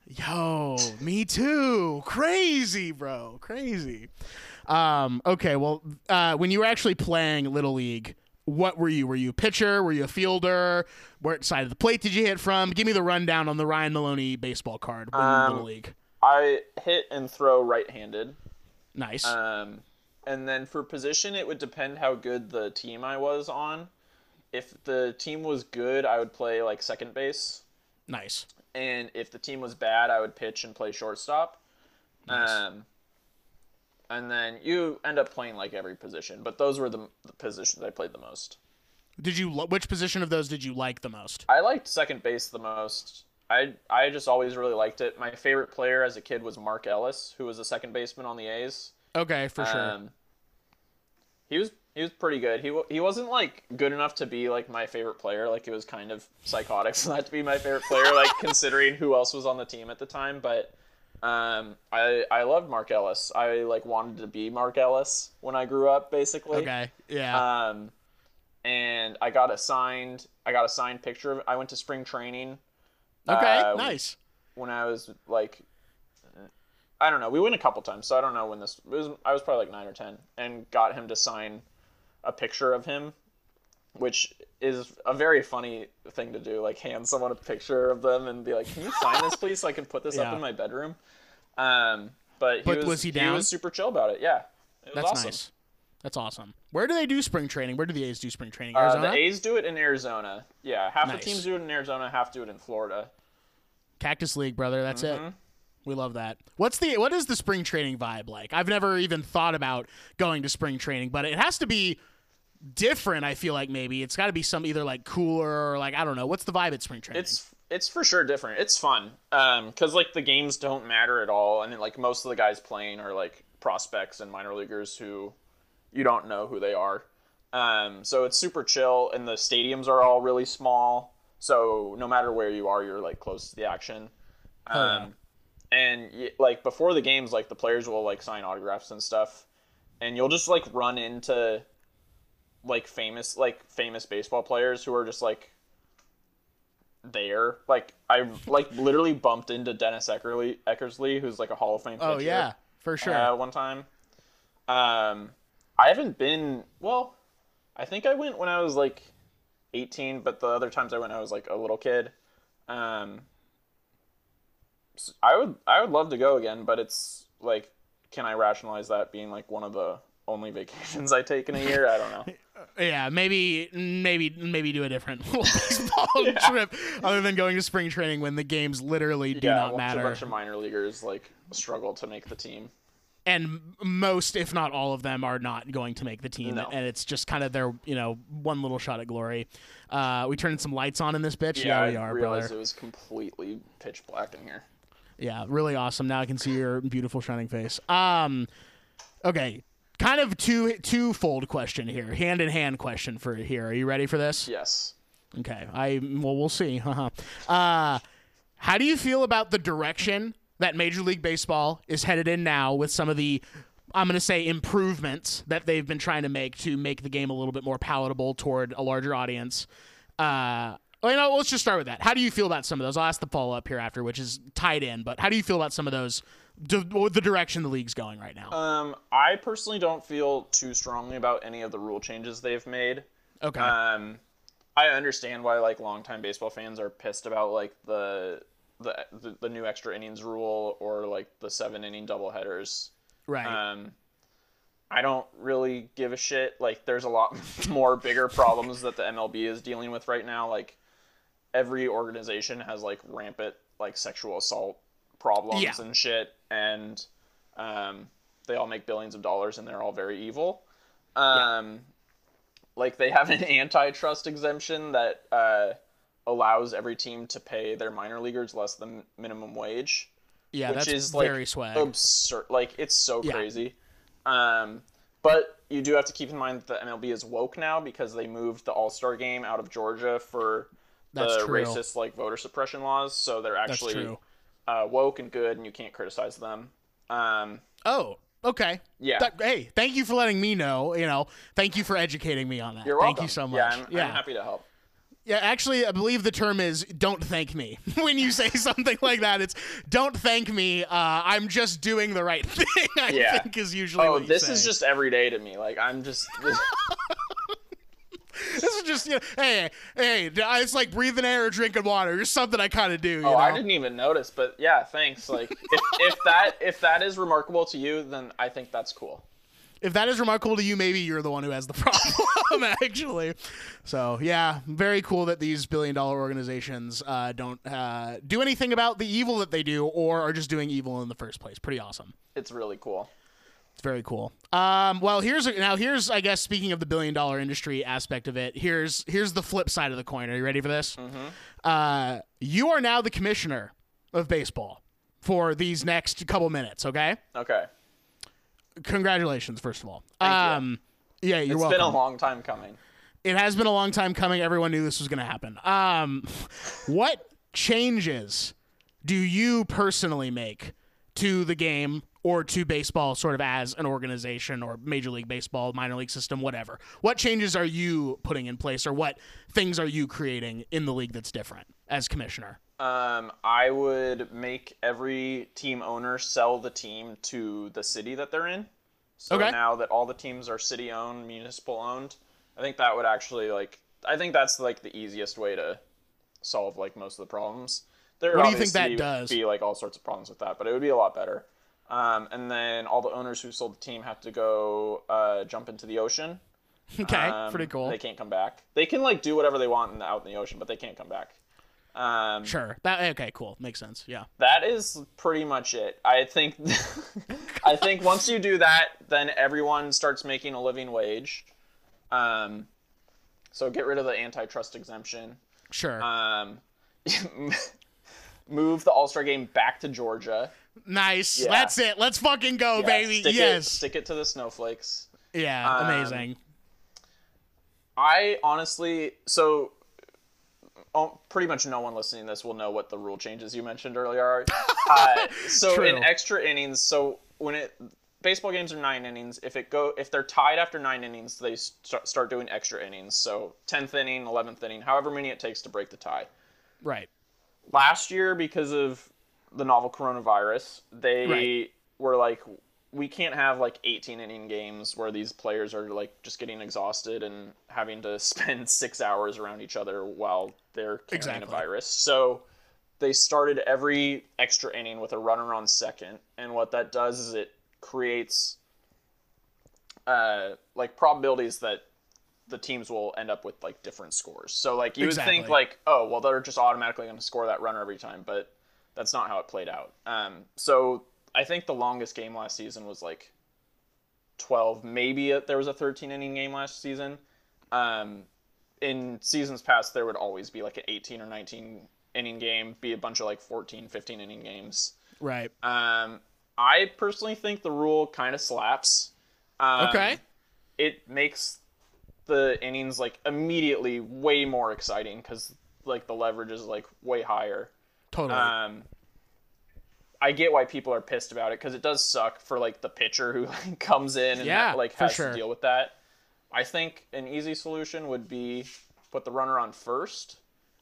Yo, me too. Crazy, bro. Crazy. Um, okay, well, uh, when you were actually playing Little League, what were you? Were you a pitcher? Were you a fielder? What side of the plate did you hit from? Give me the rundown on the Ryan Maloney baseball card when Um, Little League. I hit and throw right-handed. Nice. Um, and then for position, it would depend how good the team I was on. If the team was good, I would play like second base, nice. and if the team was bad, I would pitch and play shortstop. Um, and then you end up playing like every position, but those were the, the positions I played the most. Did you? Which position of those did you like the most? I liked second base the most. I I just always really liked it. My favorite player as a kid was Mark Ellis, who was a second baseman on the A's. Okay, for sure. Um, he was he was pretty good. He he wasn't like good enough to be like my favorite player. Like it was kind of psychotic for that to be my favorite player. Like considering who else was on the team at the time, but um, I I loved Mark Ellis. I like wanted to be Mark Ellis when I grew up, basically. okay, yeah. Um, and I got a signed I got a signed picture of. I went to spring training okay, uh, nice. when I was like, I don't know. We went a couple times, so I don't know when this it was. I was probably like nine or ten, and got him to sign a picture of him, which is a very funny thing to do. Like hand someone a picture of them and be like, "Can you sign this, please, so I can put this Yeah. up in my bedroom?" Um, but he But was, was he He down? was super chill about it. Yeah, it was That's awesome. nice. That's awesome. Where do they do spring training? Where do the A's do spring training? Uh, Arizona. the A's do it in Arizona. Yeah, half Nice. the teams do it in Arizona, half do it in Florida. Cactus League, brother. That's Mm-hmm. it. We love that. What's the what is the spring training vibe like? I've never even thought about going to spring training, but it has to be different. I feel like maybe it's got to be some either like cooler or like I don't know. What's the vibe at spring training? It's it's for sure different. It's fun because like the games don't matter at all, and then like most of the guys playing are like prospects and minor leaguers who you don't know who they are. Um, so it's super chill, and the stadiums are all really small. So no matter where you are, you're like close to the action. Um, and like before the games, like the players will like sign autographs and stuff, and you'll just like run into like famous like famous baseball players who are just like there. Like I like literally bumped into Dennis Eckerly, Eckersley, who's like a Hall of Fame. oh pitcher, yeah, for sure. Uh, one time. Um, I haven't been. Well, I think I went when I was like eighteen, but the other times I went, I was like a little kid. Um, I would I would love to go again, but it's like, can I rationalize that being like one of the only vacations I take in a year? I don't know. yeah, maybe maybe maybe do a different baseball trip other than going to spring training when the games literally do yeah, not a matter. bunch of minor leaguers like struggle to make the team. and most, if not all of them, are not going to make the team, No. and it's just kind of their, you know, one little shot at glory. Uh, we turned some lights on in this bitch. Yeah, we I are, realized brother. it was completely pitch black in here. Yeah, really awesome. Now I can see your beautiful shining face. Um, okay, kind of two twofold question here, hand in hand question for here. Are you ready for this? Yes. Okay. I well, we'll see. Uh, how do you feel about the direction that Major League Baseball is headed in now with some of the I'm going to say improvements that they've been trying to make to make the game a little bit more palatable toward a larger audience. Uh, well, you know, let's just start with that. How do you feel about some of those? I'll ask the follow up here after, which is tied in. But how do you feel about some of those? d- the direction the league's going right now. Um, I personally don't feel too strongly about any of the rule changes they've made. okay. Um, I understand why like longtime baseball fans are pissed about like the the the, the new extra innings rule or like the seven inning doubleheaders. right. Um, I don't really give a shit. Like, there's a lot more bigger problems that the MLB is dealing with right now. Like, every organization has like rampant like sexual assault problems Yeah. and shit, and um, they all make billions of dollars and they're all very evil. Um, like they have an antitrust exemption that uh, allows every team to pay their minor leaguers less than minimum wage Yeah, which that's is like very swag. absurd. Like it's so Yeah. crazy. Um, but you do have to keep in mind that the MLB is woke now because they moved the All Star game out of Georgia for That's the true. racist like voter suppression laws. So they're actually uh, woke and good, and you can't criticize them. Um, Oh, okay. Yeah. That- hey, thank you for letting me know. You know, thank you for educating me on that. you're welcome. thank you so much. Yeah, I'm, yeah. I'm happy to help. Yeah, actually, I believe the term is "don't thank me." when you say something like that, it's "don't thank me." Uh, I'm just doing the right thing. I Yeah. think is usually. Oh, this is just every day to me. Like I'm just. This is just you know, hey, hey. It's like breathing air or drinking water. Just something I kind of do. You oh, know? I didn't even notice, but yeah, thanks. Like if, if that if that is remarkable to you, then I think that's cool. If that is remarkable to you, maybe you're the one who has the problem, actually. So yeah, very cool that these billion dollar organizations uh, don't uh, do anything about the evil that they do, or are just doing evil in the first place. Pretty awesome. It's really cool. It's very cool. Um, well, here's now here's I guess speaking of the billion dollar industry aspect of it, here's here's the flip side of the coin. Are you ready for this? Uh, you are now the commissioner of baseball for these next couple minutes. Okay, Okay. congratulations first of all. Thank you. um, yeah, you're It's welcome. been a long time coming. it has been a long time coming. Everyone knew this was going to happen. Um, what changes do you personally make to the game or to baseball, sort of as an organization or Major League Baseball, minor league system, whatever? What changes are you putting in place, or what things are you creating in the league that's different as commissioner? Um, I would make every team owner sell the team to the city that they're in. So Okay. now that all the teams are city owned, municipal owned, I think that would actually like I think that's like the easiest way to solve like most of the problems. There What do you think that does? Be like all sorts of problems with that, but it would be a lot better. Um, and then all the owners who sold the team have to go uh, jump into the ocean. Okay, Um, pretty cool. They can't come back. They can like do whatever they want in the, out in the ocean, but they can't come back. Um, Sure. That okay, cool. Makes sense. Yeah. that is pretty much it. I think I think once you do that, then everyone starts making a living wage. Um, so get rid of the antitrust exemption. Sure. Um, move the All Star game back to Georgia. Nice. yeah. That's it. Let's fucking go, Yeah, baby. stick yes. It, stick it to the snowflakes. yeah. um, amazing. I honestly so. Oh, pretty much no one listening to this will know what the rule changes you mentioned earlier are. Uh, so True. in extra innings, so when it baseball games are nine innings, if it go if they're tied after nine innings, they start start doing extra innings. So tenth inning, eleventh inning, however many it takes to break the tie. Right. Last year, because of the novel coronavirus, they Right. were like, we can't have like 18 inning games where these players are like just getting exhausted and having to spend six hours around each other while they're carrying Exactly. a virus. So they started every extra inning with a runner on second, and what that does is it creates uh, like probabilities that the teams will end up with like different scores. So like you would think like, oh well, they're just automatically going to score that runner every time, but that's not how it played out. Um, so I think the longest game last season was like 12. Maybe there was a 13 inning game last season. Um, in seasons past, there would always be like an 18 or 19 inning game, be a bunch of like 14, 15 inning games. Right. Um, I personally think the rule kind of slaps. Um, Okay. It makes the innings like immediately way more exciting because like the leverage is like way higher. Totally. Um, I get why people are pissed about it because it does suck for like the pitcher who like, comes in and Yeah, like has sure. to deal with that. I think an easy solution would be put the runner on first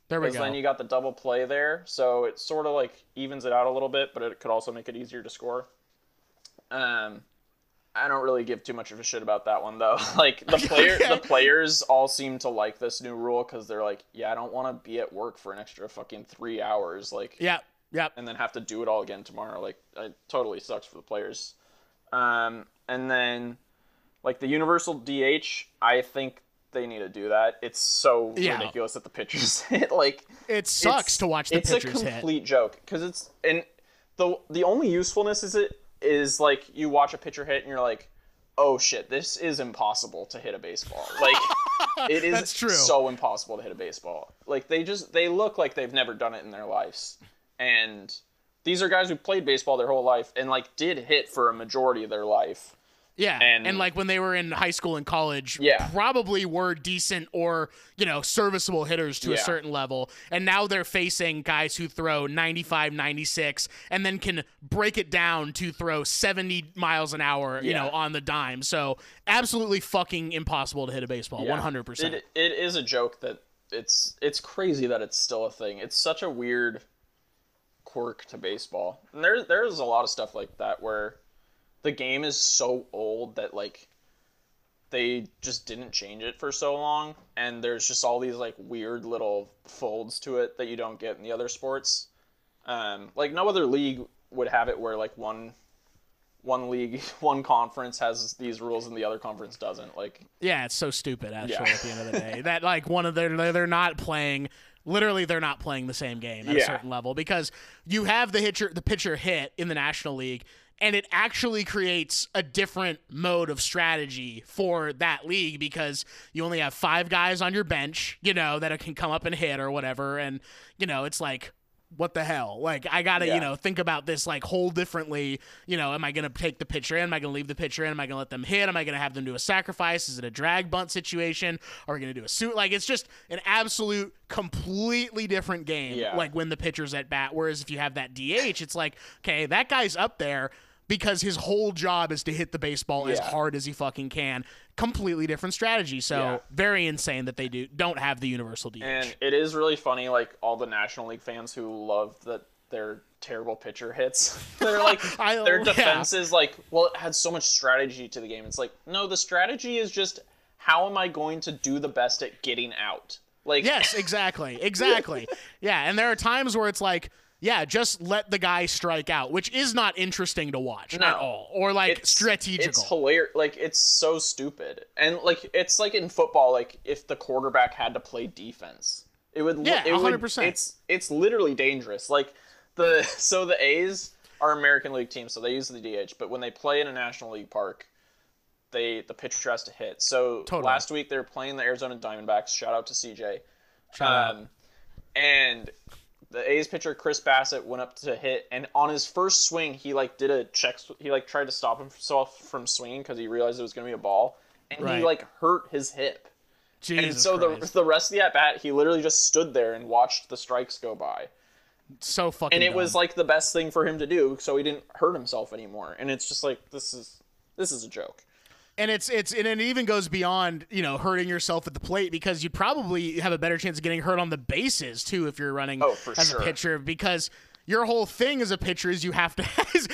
there we because go. then you got the double play there, so it sort of like evens it out a little bit, but it could also make it easier to score. Um, I don't really give too much of a shit about that one though. like the player, Okay. the players all seem to like this new rule because they're like, yeah, I don't want to be at work for an extra fucking three hours, like, Yep. Yep. and then have to do it all again tomorrow. Like, it totally sucks for the players. Um, and then like the universal DH, I think they need to do that. It's so Yeah. ridiculous that the pitchers hit like It sucks to watch the it's pitchers a hit. complete joke because it's and the the only usefulness is it is like you watch a pitcher hit and you're like oh shit this is impossible to hit a baseball like it is That's true. so impossible to hit a baseball. Like they just they look like they've never done it in their lives. And these are guys who played baseball their whole life and like did hit for a majority of their life. Yeah, And- and, like when they were in high school and college, Yeah. probably were decent or you know serviceable hitters to a certain level. And now they're facing guys who throw 95, 96, and then can break it down to throw 70 miles an hour, you know, on the dime. So absolutely fucking impossible to hit a baseball, Yeah. one hundred percent. It, it is a joke that it's it's crazy that it's still a thing. It's such a weird quirk to baseball. And there there's a lot of stuff like that where the game is so old that like they just didn't change it for so long and there's just all these like weird little folds to it that you don't get in the other sports. Um, like no other league would have it where like one one league, one conference has these rules and the other conference doesn't. Like Yeah, it's so stupid. Actually, Yeah. at the end of the day, that like one of their they're, they're not playing. Literally, they're not playing the same game at a certain level because you have the hitcher, the pitcher hit in the National League, and it actually creates a different mode of strategy for that league because you only have five guys on your bench, you know, that can come up and hit or whatever, and you know, it's like. What the hell? Like, I gotta, Yeah. you know, think about this like whole differently. You know, am I gonna take the pitcher in? Am I gonna leave the pitcher in? Am I gonna let them hit? Am I gonna have them do a sacrifice? Is it a drag bunt situation? Are we gonna do a suit? Like, it's just an absolute, completely different game. Yeah. Like when the pitcher's at bat. Whereas if you have that DH, it's like, okay, that guy's up there because his whole job is to hit the baseball as hard as he fucking can. Completely different strategy. So Yeah. very insane that they do don't have the universal DH. And it is really funny, like all the National League fans who love that their terrible pitcher hits. They're like I- their yeah. defense is like, well, it had so much strategy to the game. It's like, no, the strategy is just how am I going to do the best at getting out? Like Yes, exactly. Exactly. yeah, and there are times where it's like, yeah, just let the guy strike out, which is not interesting to watch No. at all. Or like it's strategical. It's hilarious. Like it's so stupid. And like it's like in football, like if the quarterback had to play defense, it would. Yeah, 100%. It's it's literally dangerous. Like the so the A's are American League teams, so they use the DH. But when they play in a National League park, they the pitcher has to hit. So Totally. last week they were playing the Arizona Diamondbacks. Shout out to CJ. Shout out. Um, and the A's pitcher Chris Bassitt went up to hit, and on his first swing, he like did a check. He like tried to stop himself from swinging because he realized it was going to be a ball, and Right. he like hurt his hip. Jesus and so the the rest of the at bat, he literally just stood there and watched the strikes go by, so fucking and it dumb. was like the best thing for him to do, so he didn't hurt himself anymore. And it's just like this is this is a joke. And it's it's and it even goes beyond you know hurting yourself at the plate because you'd probably have a better chance of getting hurt on the bases too if you're running Oh, as sure. a pitcher because your whole thing as a pitcher is you have to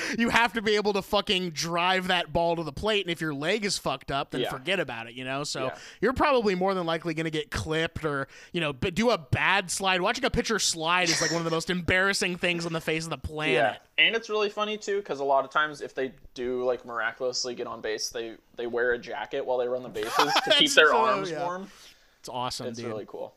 you have to be able to fucking drive that ball to the plate and if your leg is fucked up then Yeah. forget about it you know so Yeah. you're probably more than likely going to get clipped or you know do a bad slide watching a pitcher slide is like one of the most embarrassing things on the face of the planet Yeah, and it's really funny too because a lot of times if they do like miraculously get on base, they they wear a jacket while they run the bases to keep their so- arms warm. it's awesome It's dude really cool.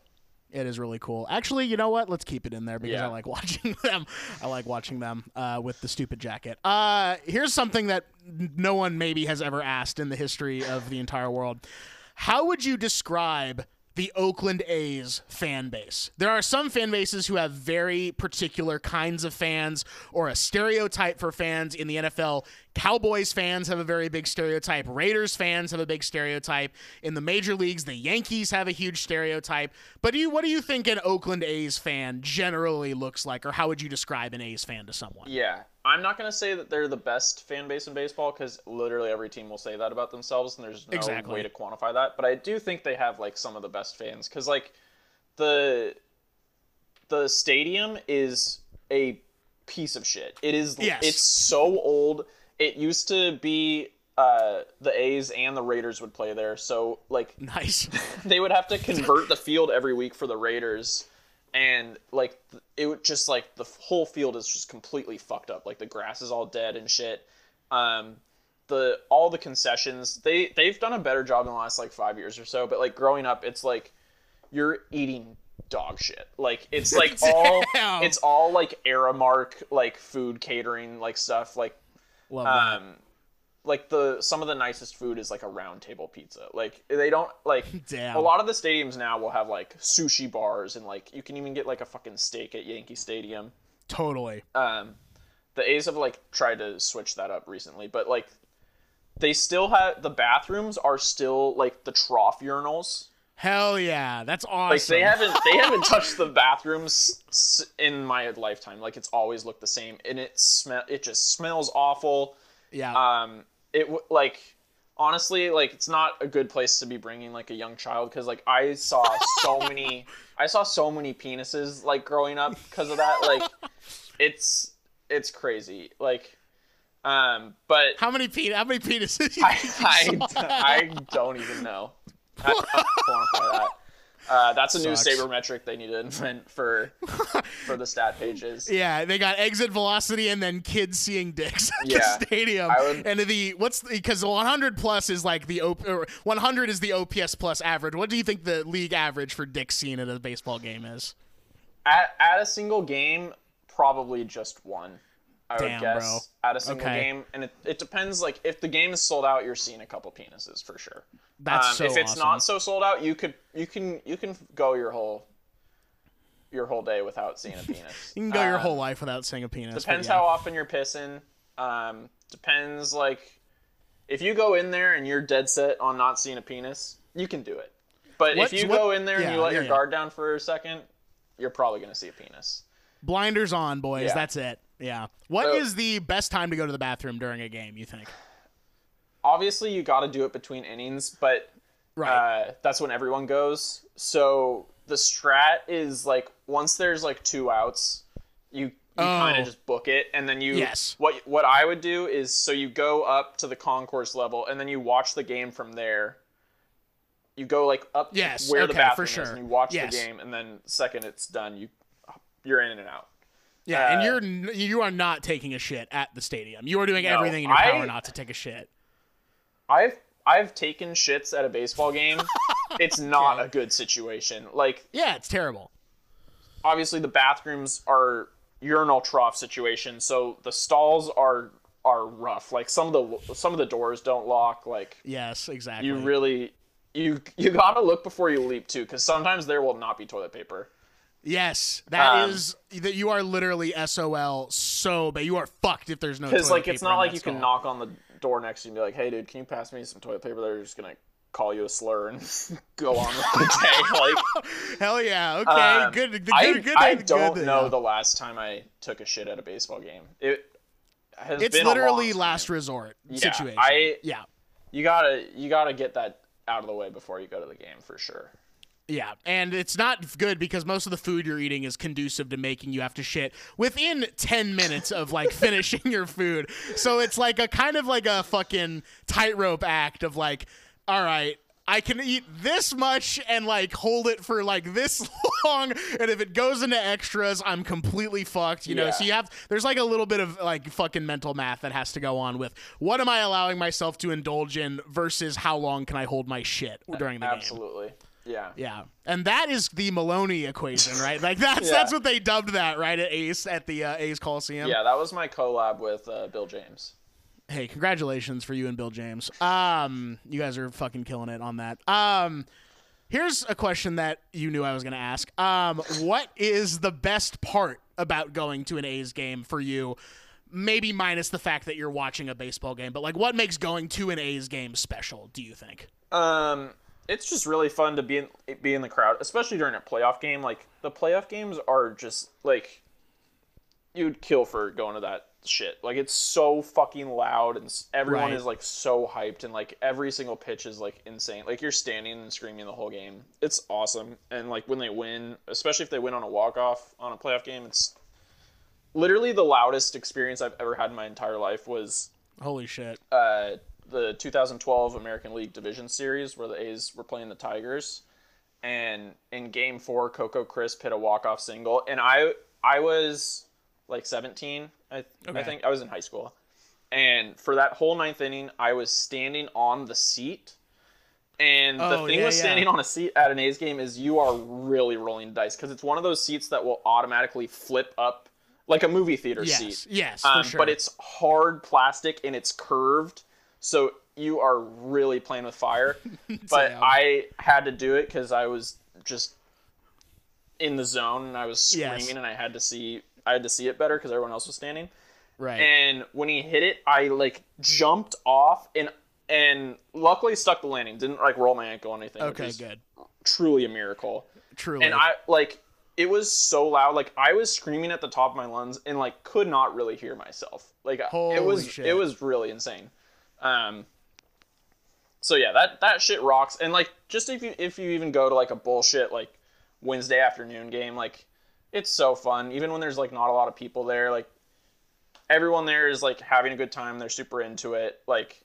It is really cool. Actually, you know what? Let's keep it in there because I like watching them. I like watching them uh, with the stupid jacket. Uh, here's something that no one maybe has ever asked in the history of the entire world. How would you describe the Oakland A's fan base? There are some fan bases who have very particular kinds of fans or a stereotype for fans in the NFL. Cowboys fans have a very big stereotype. Raiders fans have a big stereotype. In the major leagues, the Yankees have a huge stereotype. But do you, what do you think an Oakland A's fan generally looks like, or how would you describe an A's fan to someone? Yeah, I'm not gonna say that they're the best fan base in baseball because literally every team will say that about themselves, and there's no Exactly. way to quantify that. But I do think they have like some of the best fans because like the the stadium is a piece of shit. It is. Yes. It's so old. It used to be. Uh, the A's and the Raiders would play there, so like Nice. they would have to convert the field every week for the Raiders, and like it would just like the whole field is just completely fucked up. Like the grass is all dead and shit. Um, the all the concessions they they've done a better job in the last like five years or so. But like growing up, it's like you're eating dog shit. Like it's like all it's all like Aramark like food catering like stuff like Love um like the some of the nicest food is like a round table pizza. Like they don't like Damn. a lot of the stadiums now will have like sushi bars and like you can even get like a fucking steak at Yankee Stadium. Totally. Um, the A's have like tried to switch that up recently, but like they still have the bathrooms are still like the trough urinals. Hell yeah, that's awesome. Like they haven't they haven't touched the bathrooms in my lifetime. Like it's always looked the same, and it smell it just smells awful. Yeah. Um, it w- like honestly like it's not a good place to be bringing like a young child because like I saw so many I saw so many penises like growing up because of that. Like it's it's crazy. Like um, but how many pe- how many penises? I, think you saw? I, I don't even know. I that. Uh, that's a new Sucks. sabermetric they need to invent for for the stat pages. Yeah, they got exit velocity and then kids seeing dicks at Yeah, the stadium. Would- And the what's because 100 plus is like the O- or 100 is the OPS plus average. What do you think the league average for dicks seen at a baseball game is? At, at a single game, probably just one. I would Damn, guess bro. at a single Okay. game, and it, it depends. Like if the game is sold out, you're seeing a couple penises for sure. That's um, so if it's awesome. not so sold out, you could you can you can go your whole your whole day without seeing a penis. You can go your Um, whole life without seeing a penis. Depends yeah. how often you're pissing. Um, depends like if you go in there and you're dead set on not seeing a penis, you can do it. But What's- if you what- go in there and you let yeah, your yeah. guard down for a second, you're probably gonna see a penis. Blinders on, boys. Yeah. That's it. Yeah. What So- is the best time to go to the bathroom during a game? You think? Obviously, you got to do it between innings, but Right. uh, that's when everyone goes. So the strat is like once there's like two outs, you you kind Oh. of just book it, and then you Yes. What what I would do is so you go up to the concourse level, and then you watch the game from there. You go like up Yes, where the okay, for bathroom sure. is, and you watch Yes. the game, and then second it's done, you you're in and out. Yeah, uh, and you're you are not taking a shit at the stadium. You are doing No, everything in your I- power not to take a shit. I've I've taken shits at a baseball game. it's not a good situation. Like Yeah, it's terrible. obviously the bathrooms are urinal trough situation, so the stalls are are rough. Like some of the some of the doors don't lock. Like Yes, exactly. you really you you gotta look before you leap too, because sometimes there will not be toilet paper. Yes, that Um, is that you are literally SOL so bad. You are fucked if there's no Because like it's not like you can knock on the door next to you and be like, "Hey, dude, can you pass me some toilet paper?" They're just gonna call you a slur and go on with the day. Like Hell yeah. Okay. Um, good. The good. I, good. I good, don't good, know yeah. the last time I took a shit at a baseball game. It has It's been literally last resort Yeah, situation. I- yeah. You gotta you gotta get that out of the way before you go to the game for sure. Yeah, and it's not good because most of the food you're eating is conducive to making you have to shit within 10 minutes of like finishing your food. So it's like a kind of like a fucking tightrope act of like, all right, I can eat this much and like hold it for like this long, and if it goes into extras, I'm completely fucked. You know, Yeah. so you have there's like a little bit of like fucking mental math that has to go on with what am I allowing myself to indulge in versus how long can I hold my shit during the game. Absolutely. Yeah. Yeah, and that is the Maloney equation, right? Like that's Yeah. that's what they dubbed that, right? At Ace at the uh, A's Coliseum. Yeah, that was my collab with uh, Bill James. Hey, congratulations for you and Bill James. Um, you guys are fucking killing it on that. Um, here's a question that you knew I was gonna ask. Um, what is the best part about going to an A's game for you? Maybe minus the fact that you're watching a baseball game, but like, what makes going to an A's game special? Do you think? Um, it's just really fun to be in be in the crowd, especially during a playoff game. Like the playoff games are just like you'd kill for going to that shit. Like it's so fucking loud and everyone Right. is like so hyped and like every single pitch is like insane. Like you're standing and screaming the whole game. It's awesome. And like when they win, especially if they win on a walk off on a playoff game, it's literally the loudest experience I've ever had in my entire life was Holy shit! uh, the 2012 American League Division Series where the A's were playing the Tigers, and in Game Four, Coco Crisp hit a walk off single, and I I was like 17, I, Okay. I think I was in high school, and for that whole ninth inning, I was standing on the seat. And the Oh, thing yeah, with yeah. standing on a seat at an A's game is you are really rolling dice because it's one of those seats that will automatically flip up like a movie theater Yes, seat. yes, Um, for sure. But it's hard plastic and it's curved, So you are really playing with fire. but Damn. I had to do it because I was just in the zone and I was screaming Yes. and I had to see I had to see it better because everyone else was standing. Right. And when he hit it, I like jumped off and and luckily stuck the landing. Didn't like roll my ankle or anything. okay, good. Truly a miracle. Truly. And I like it was so loud. Like I was screaming at the top of my lungs and like could not really hear myself. Like it was shit. it was really insane. Um. So yeah, that that shit rocks. And like just if you if you even go to like a bullshit like Wednesday afternoon game, like it's so fun. Even when there's like not a lot of people there, like everyone there is like having a good time. They're super into it. Like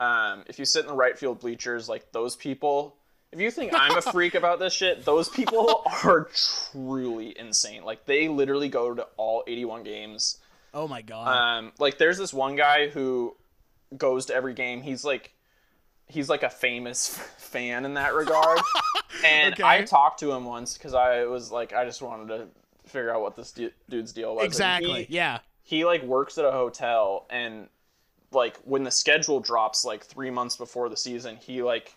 um, if you sit in the right field bleachers, like those people. If you think I'm a freak about this shit, those people are truly insane. Like they literally go to all 81 games. oh my god. Um, like there's this one guy who goes to every game. He's like, he's like a famous fan in that regard. and Okay. I talked to him once because I was like, I just wanted to figure out what this du- dude's deal was. Exactly. he- yeah. he like works at a hotel and like when the schedule drops like three months before the season he like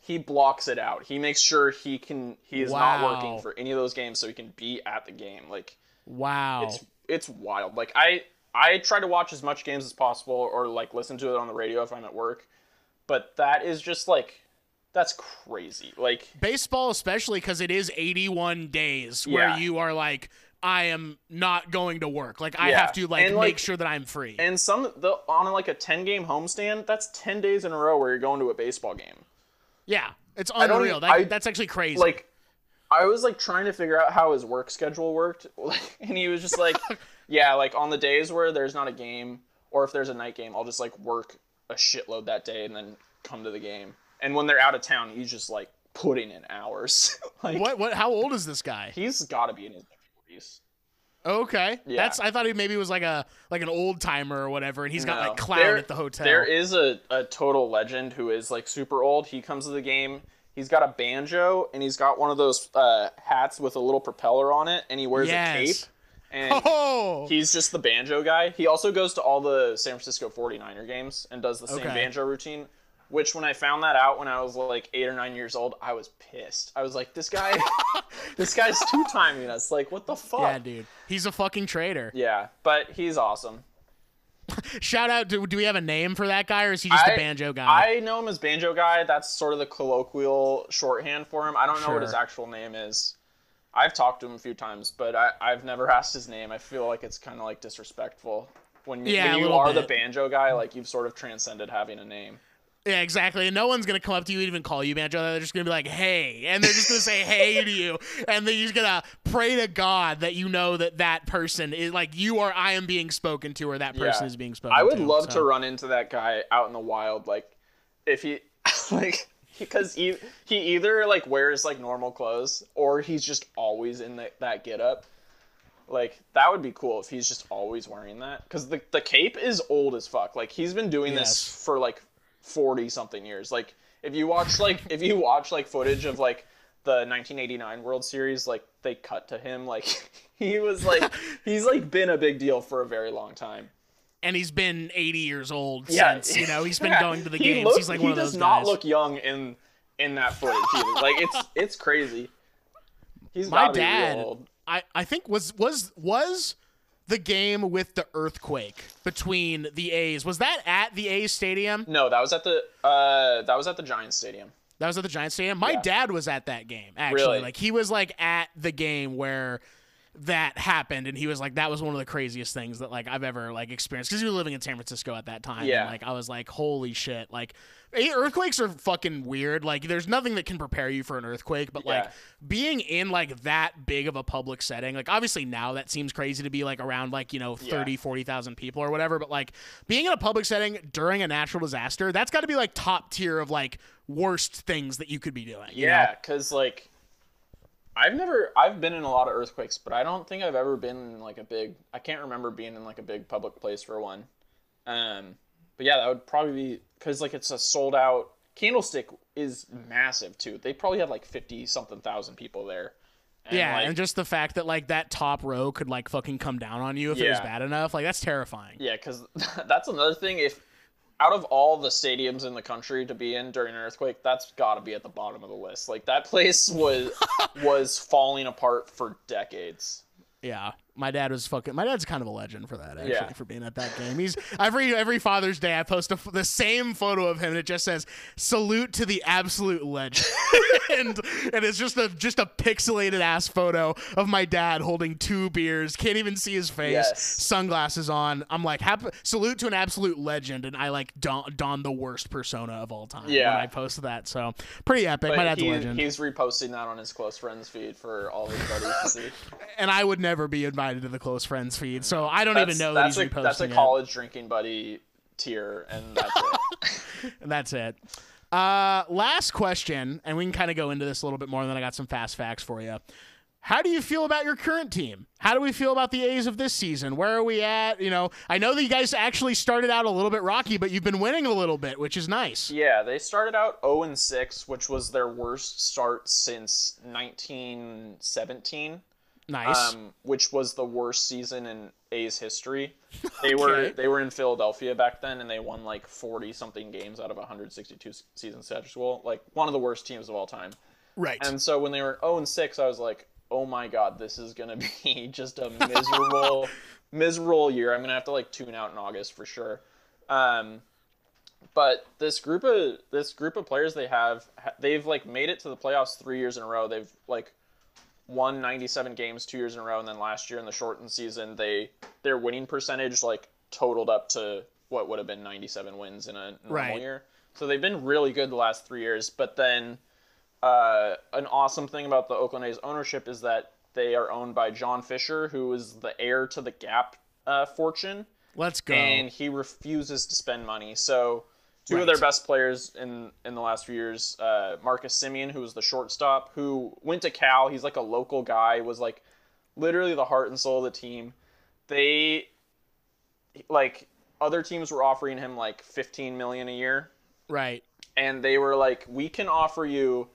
he blocks it out he makes sure he can he is not working for any of those games so he can be at the game like Wow. it's it's wild like i i try to watch as much games as possible or like listen to it on the radio if i'm at work but that is just like that's crazy like baseball especially because it is 81 days where Yeah. you are like i am not going to work. Like i Yeah. have to like And, make sure that i'm free. and some the on like a 10 game homestand that's 10 days in a row where you're going to a baseball game. Yeah. It's unreal. That, I- that's actually crazy. like I was like trying to figure out how his work schedule worked, and he was just like, "Yeah, like on the days where there's not a game, or if there's a night game, I'll just like work a shitload that day and then come to the game. And when they're out of town, he's just like putting in hours. like what what how old is this guy he's got to be in his 40s. okay Yeah. that's i thought he maybe was like a like an old timer or whatever and he's got No. like clown There- at the hotel There is a, a total legend who is like super old. He comes to the game. He's got a banjo and he's got one of those uh, hats with a little propeller on it, and he wears a cape. And oh He's just the banjo guy. He also goes to all the San Francisco 49er games and does the same Okay. banjo routine. Which, when I found that out when I was like eight or nine years old, I was pissed. I was like, "This guy, this guy's two timing us. Like, what the fuck?" yeah dude he's a fucking traitor Yeah, but he's awesome. shout out do, do we have a name for that guy or is he just I- a banjo guy I know him as banjo guy. That's sort of the colloquial shorthand for him. I don't know what his actual name is. I've talked to him a few times, but I, I've never asked his name. I feel like it's kind of like disrespectful when, you Yeah, when you are the banjo guy. Like you've sort of transcended having a name. Yeah, exactly. And no one's gonna come up to you and even call you banjo. They're just gonna be like, "Hey," and they're just gonna say "Hey" to you, and then you're just gonna pray to God that you know that that person is like you are. I am being spoken to, or that person Yeah. is being spoken. To. I would to. love So- to run into that guy out in the wild, like if he like because he he either like wears like normal clothes or he's just always in the, that get up. Like that would be cool if he's just always wearing that because the the cape is old as fuck. Like he's been doing Yes. this for like forty something years. Like if you watch like if you watch like footage of like the 1989 World Series, like they cut to him like he was like he's like been a big deal for a very long time. And he's been 80 years old Yeah. since you know he's been Yeah. going to the He games. looks- he's like he one of those does not look young in in that footage. either. like it's it's crazy. He's My gotta be real dad, old. I I think was was was the game with the earthquake between the A's. Was that at the A's stadium? No, that was at the uh that was at the Giants Stadium. That was at the Giants stadium. My Yeah. dad was at that game actually. Really? Like he was like at the game where that happened and he was like that was one of the craziest things that like I've ever like experienced cuz he was living in San Francisco at that time Yeah. and like I was like holy shit like earthquakes are fucking weird like there's nothing that can prepare you for an earthquake but like Yeah. being in like that big of a public setting like obviously now that seems crazy to be like around like you know 30 Yeah. 40,000 people or whatever but like being in a public setting during a natural disaster that's got to be like top tier of like worst things that you could be doing you know? Yeah, cuz like I've never I've been in a lot of earthquakes, but I don't think I've ever been in like a big I can't remember being in like a big public place for one. Um but yeah, that would probably be cuz like it's a sold out Candlestick is massive too. They probably had like 50 something thousand people there. And, yeah, like, and just the fact that like that top row could like fucking come down on you if it was bad enough, like that's terrifying. Yeah, because that's another thing. If out of all the stadiums in the country to be in during an earthquake, that's got to be at the bottom of the list. Like that place was was falling apart for decades. Yeah, my dad was fucking. My dad's kind of a legend for that, actually, Yeah. for being at that game. He's every every Father's Day, I post a, the same photo of him, and it just says "Salute to the absolute legend," and and it's just a just a pixelated ass photo of my dad holding two beers, can't even see his face, Yes. sunglasses on. I'm like, salute to an absolute legend, and I like don, don the worst persona of all time Yeah. when I post that. So pretty epic. But my dad's he- a legend, he's reposting that on his close friends feed for all his buddies to see. and I would never be invited to the close friends feed, so I don't even That's, know that that's he's a reposting that's a it. college drinking buddy tier, and that's it. And that's it. Uh, last question, and we can kind of go into this a little bit more, and then I got some fast facts for you. How do you feel about your current team? How do we feel about the A's of this season? Where are we at? You know, I know that you guys actually started out a little bit rocky, but you've been winning a little bit, which is nice. Yeah, they started out 0 and 6, which was their worst start since 1917. Nice. um, which was the worst season in A's history. They were they were in Philadelphia back then, and they won like forty something games out of 162 s- season schedule. Like one of the worst teams of all time. right. And so when they were 0 and 6, I was like, oh my god, this is gonna be just a miserable, miserable year. I'm gonna have to like tune out in August for sure. Um, but this group of this group of players they have, they've like made it to the playoffs three years in a row. They've like won 97 games two years in a row, and then last year in the shortened season, they their winning percentage like totaled up to what would have been 97 wins in a normal Right. year. So they've been really good the last three years. But then uh, an awesome thing about the Oakland A's ownership is that they are owned by John Fisher, who is the heir to the Gap uh, fortune, Let's go. and he refuses to spend money. So two of their best players in in the last few years, uh, Marcus Semien, who was the shortstop, who went to Cal. He's like a local guy, was like literally the heart and soul of the team. They like other teams were offering him like 15 million a year right. and they were like, "We can offer you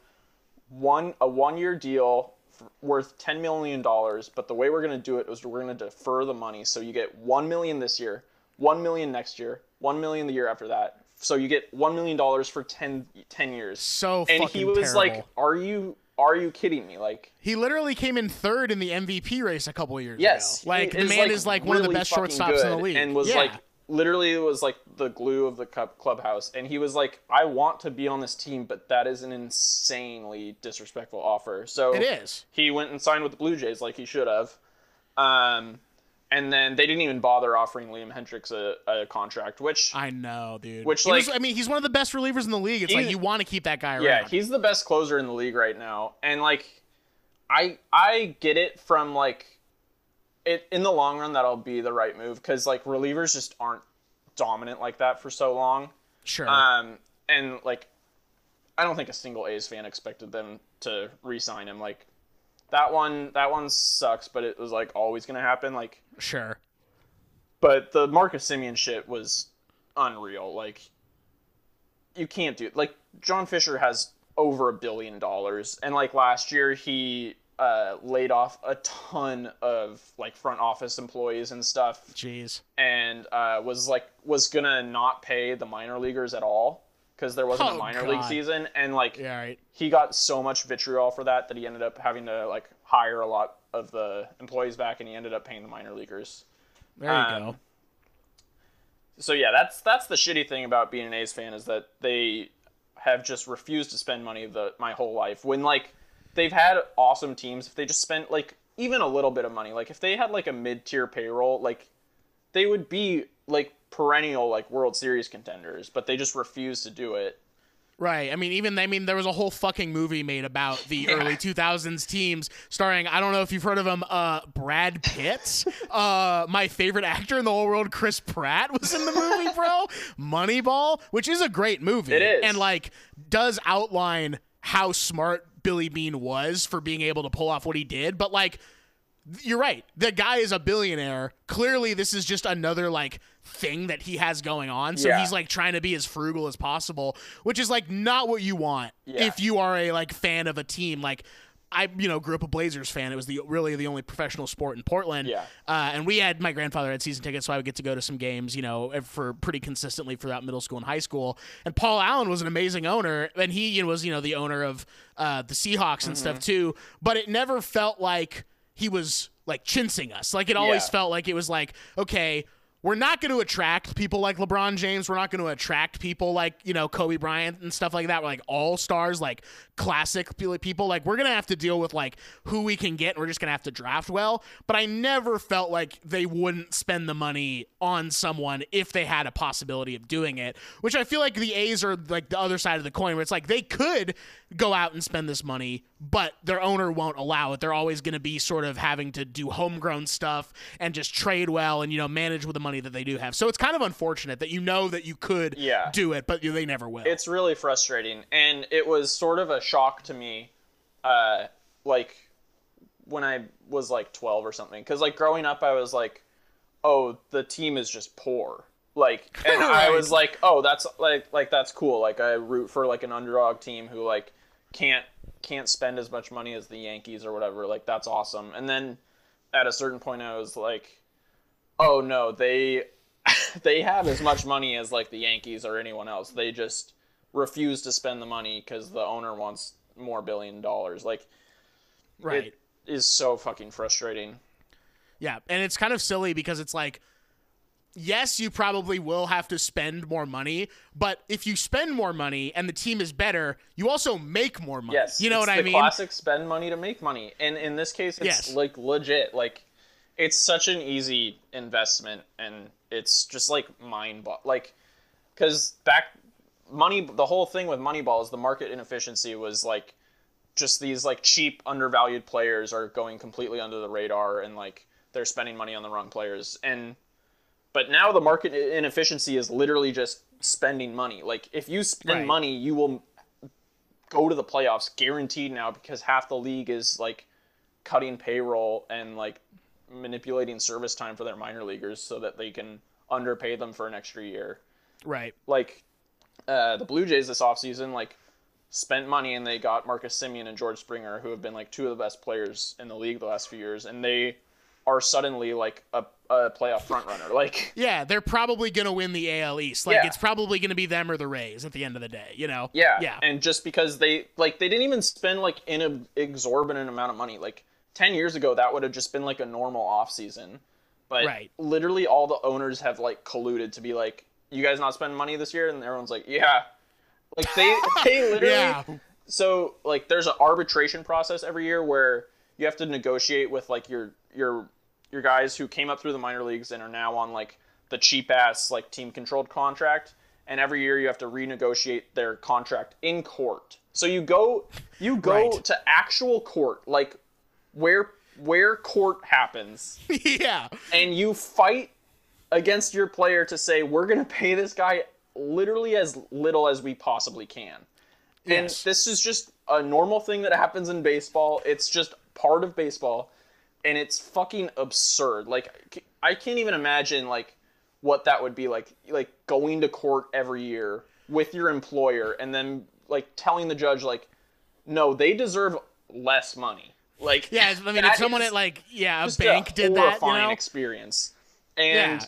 one a one year deal worth ten million dollars, but the way we're gonna do it is we're gonna defer the money, so you get one million this year, one million next year, one million the year after that. So you get one million dollars for 10, 10 years." So fucking. and he was like, "Are you are you kidding me?" Like, He literally came in third in the MVP race a couple of years yes, ago. Like the man is like one of the best shortstops in the league, and was yeah. like literally was like the glue of the cup clubhouse and he was like i want to be on this team but that is an insanely disrespectful offer so it is. he went and signed with the blue jays like he should have um and then they didn't even bother offering liam hendriks a, a contract which I know, dude. Which, He was- like- I mean, he's one of the best relievers in the league. It's like you want to keep that guy around. yeah he's the best closer in the league right now and like i i get it from like it in the long run that'll be the right move because like relievers just aren't dominant like that for so long sure. Um, and like, I don't think a single A's fan expected them to re-sign him. Like, that one, that one sucks, but it was like always gonna happen. Like, sure. but the Marcus Semien shit was unreal. Like, you can't do it. like John Fisher has over a billion dollars, and like last year he uh, laid off a ton of like front office employees and stuff Jeez. and uh, was like was gonna not pay the minor leaguers at all because there wasn't Oh, a minor league season, and like Yeah. Right. he got so much vitriol for that that he ended up having to like hire a lot of the employees back, and he ended up paying the minor leaguers. There you Um, go. So yeah, that's that's the shitty thing about being an A's fan is that they have just refused to spend money the my whole life. When like they've had awesome teams, if they just spent like even a little bit of money, like if they had like a mid tier payroll, like they would be like perennial like World Series contenders, but they just refuse to do it. Right. I mean, even I mean, there was a whole fucking movie made about the early 2000s teams, starring I don't know if you've heard of him, uh, Brad Pitt, uh, my favorite actor in the whole world, Chris Pratt, was in the movie, bro. Moneyball, which is a great movie, It is. and like does outline how smart Billy Beane was for being able to pull off what he did, but like. You're right. The guy is a billionaire. Clearly, this is just another like thing that he has going on. So Yeah. he's like trying to be as frugal as possible, which is like not what you want Yeah. if you are a like fan of a team. Like I you know grew up a Blazers fan. It was the really the only professional sport in Portland. Yeah. Uh, and we had my grandfather had season tickets, so I would get to go to some games, you know, for pretty consistently throughout middle school and high school. And Paul Allen was an amazing owner, and he you know, was you know the owner of uh, the Seahawks and stuff too. But it never felt like he was like chinsing us. Like it always Yeah. felt like it was like okay. We're not going to attract people like LeBron James. We're not going to attract people like, you know, Kobe Bryant and stuff like that. We're like all stars, like classic people. Like, we're going to have to deal with like who we can get. And we're just going to have to draft well. But I never felt like they wouldn't spend the money on someone if they had a possibility of doing it, which I feel like the A's are like the other side of the coin where it's like they could go out and spend this money, but their owner won't allow it. They're always going to be sort of having to do homegrown stuff and just trade well and, you know, manage with the money that they do have. So it's kind of unfortunate that you know that you could Yeah. do it, but they never will. it's really frustrating and it was sort of a shock to me uh like when i was like 12 or something because like growing up i was like oh the team is just poor like and i was like oh that's like like that's cool like i root for like an underdog team who like can't can't spend as much money as the yankees or whatever like that's awesome. And then at a certain point i was like oh no they they have as much money as like the yankees or anyone else. They just refuse to spend the money because the owner wants more billion dollars. Like right. it is so fucking frustrating. Yeah, and it's kind of silly because it's like, yes, you probably will have to spend more money, but if you spend more money and the team is better, you also make more money. yes you know what I mean? classic spend money to make money and in this case it's Yes. like legit like it's such an easy investment and it's just like mind bo- like because back money the whole thing with moneyball is the market inefficiency was like just these like cheap undervalued players are going completely under the radar and like they're spending money on the wrong players and but now the market inefficiency is literally just spending money like if you spend Right. money you will go to the playoffs guaranteed now because half the league is like cutting payroll and like manipulating service time for their minor leaguers so that they can underpay them for an extra year Right. like uh, the Blue Jays this offseason like spent money and they got Marcus Semien and George Springer who have been like two of the best players in the league the last few years and they are suddenly like a, a playoff front runner like Yeah, they're probably gonna win the AL East. Like Yeah. it's probably gonna be them or the Rays at the end of the day. You know? yeah Yeah. and just because they like they didn't even spend like an exorbitant amount of money like 10 years ago that would have just been like a normal offseason but Right. literally all the owners have like colluded to be like you guys not spending money this year and everyone's like yeah like they they literally yeah. so like there's an arbitration process every year where you have to negotiate with like your your your guys who came up through the minor leagues and are now on like the cheap ass like team controlled contract and every year you have to renegotiate their contract in court so you go you go Right. to actual court like where where court happens yeah. and you fight against your player to say we're going to pay this guy literally as little as we possibly can. And Yes. this is just a normal thing that happens in baseball. It's just part of baseball and it's fucking absurd. Like I can't even imagine like what that would be like like going to court every year with your employer and then like telling the judge like no, they deserve less money. Like Yeah. I mean, if someone at like yeah a bank a did that, you horrifying know? experience. And Yeah.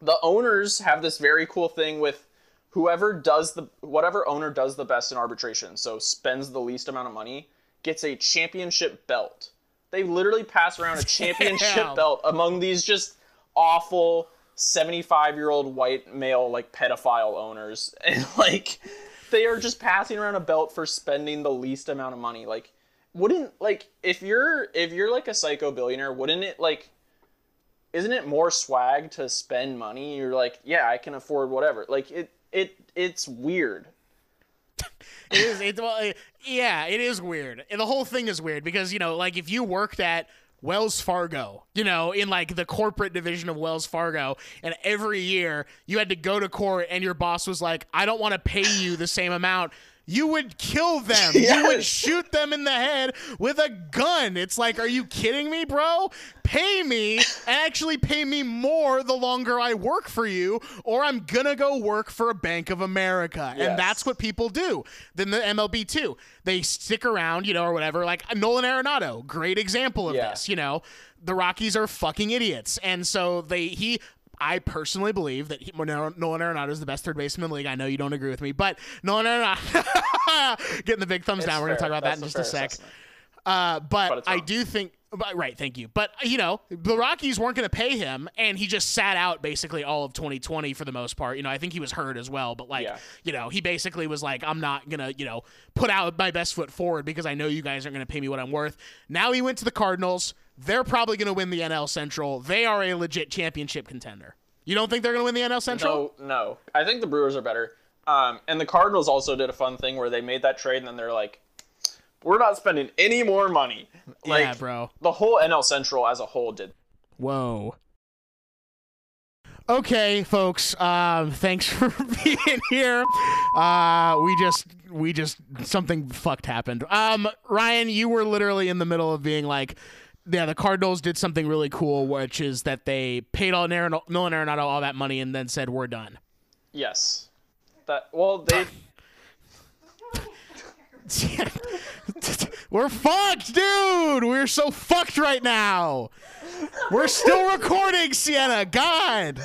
the owners have this very cool thing with whoever does the whatever owner does the best in arbitration, so spends the least amount of money, gets a championship belt. They literally pass around a championship Damn. belt among these just awful 75 year old white male like pedophile owners. And like they are just passing around a belt for spending the least amount of money. Like wouldn't like if you're if you're like a psycho billionaire wouldn't it like isn't it more swag to spend money? You're like yeah i can afford whatever. Like it it it's weird It is. It, well, it- yeah, it is weird. And the whole thing is weird because you know, like if you worked at Wells Fargo, you know, in like the corporate division of Wells Fargo, and every year you had to go to court, and your boss was like, "I don't want to pay you the same amount." You would kill them. You would shoot them in the head with a gun. It's like, are you kidding me, bro? Pay me and actually pay me more the longer I work for you, or I'm gonna go work for a Bank of America. Yes. And that's what people do. Then the MLB too. They stick around, you know, or whatever. Like Nolan Arenado, great example of Yeah. this. You know, the Rockies are fucking idiots, and so they he. I personally believe that he, Nolan Arenado is the best third baseman in the league. I know you don't agree with me, but Nolan Arenado getting the big thumbs It's down. We're gonna talk about that in just a sec. Uh, but, But I do think, but, right, thank you. But you know, the Rockies weren't going to pay him, and he just sat out basically all of 2020 for the most part. You know, I think he was hurt as well, but like, Yeah. you know, he basically was like, I'm not gonna, you know, put out my best foot forward because I know you guys aren't going to pay me what I'm worth. Now he went to the Cardinals. They're probably going to win the NL Central. They are a legit championship contender. You don't think they're going to win the NL Central? No, no. I think the Brewers are better. Um, and the Cardinals also did a fun thing where they made that trade and then they're like, we're not spending any more money. Like, yeah, bro. The whole NL Central as a whole did. Whoa. Okay, folks. Um, thanks for being here. Uh, we just, we just, something fucked happened. Um, Ryan, you were literally in the middle of being like, yeah, the Cardinals did something really cool, which is that they paid all Aaron, Nolan Arenado all that money and then said we're done. Yes. That well, they we're fucked, dude. We're so fucked right now. We're still recording, Sienna. God.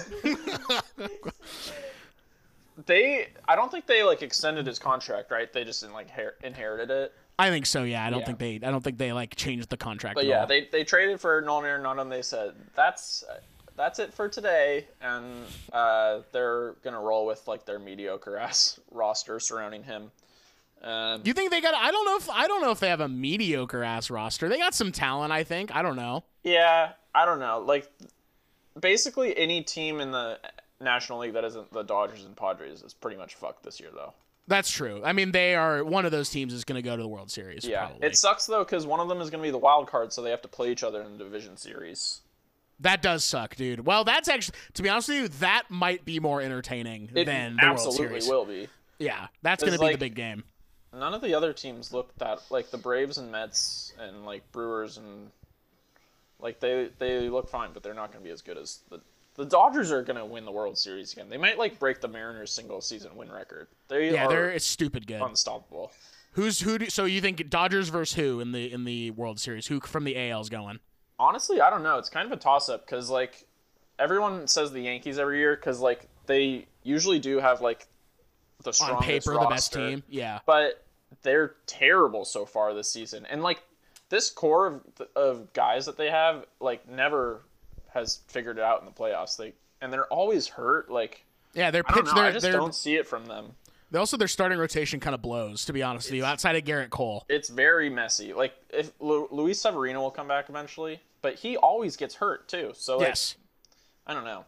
they I don't think they like extended his contract, right? They just like her- inherited it. I think so. Yeah, I don't Yeah. think they. I don't think they like changed the contract. But at yeah, all. they they traded for Nolan Arenado and they said that's that's it for today, and uh, they're gonna roll with like their mediocre ass roster surrounding him. Um, Do you think they got? I don't know if I don't know if they have a mediocre ass roster. They got some talent. I think. I don't know. yeah, I don't know. Like basically any team in the National League that isn't the Dodgers and Padres is pretty much fucked this year, though. That's true. I mean, they are one of those teams is going to go to the World Series. Yeah, probably. it sucks though because one of them is gonna be the wild card, so they have to play each other in the division series. that does suck, dude. Well, that's actually to be honest with you, that might be more entertaining It than the World Series. absolutely will be. Yeah, that's going to be the big game. none of the other teams look that like the Braves and Mets and like Brewers and like they they look fine, but they're not going to be as good as the the Dodgers are going to win the World Series again. They might like break the Mariners single season win record. They Yeah, they're it's stupid good. unstoppable. Who's who? Do, so you think Dodgers versus who in the in the World Series? Who from the AL's going? Honestly, I don't know. It's kind of a toss up because like everyone says the Yankees every year because like they usually do have like the On strongest paper, the best team. Yeah. but they're terrible so far this season. And like this core of of guys that they have, like never has figured it out in the playoffs. They and they're always hurt. Like Yeah, their pitch. They're, I just they're, don't see it from them. they also their starting rotation kind of blows. To be honest with you, outside of Gerrit Cole. It's very messy. Like if Lu- Luis Severino will come back eventually, but he always gets hurt too. So like, Yes. I don't know.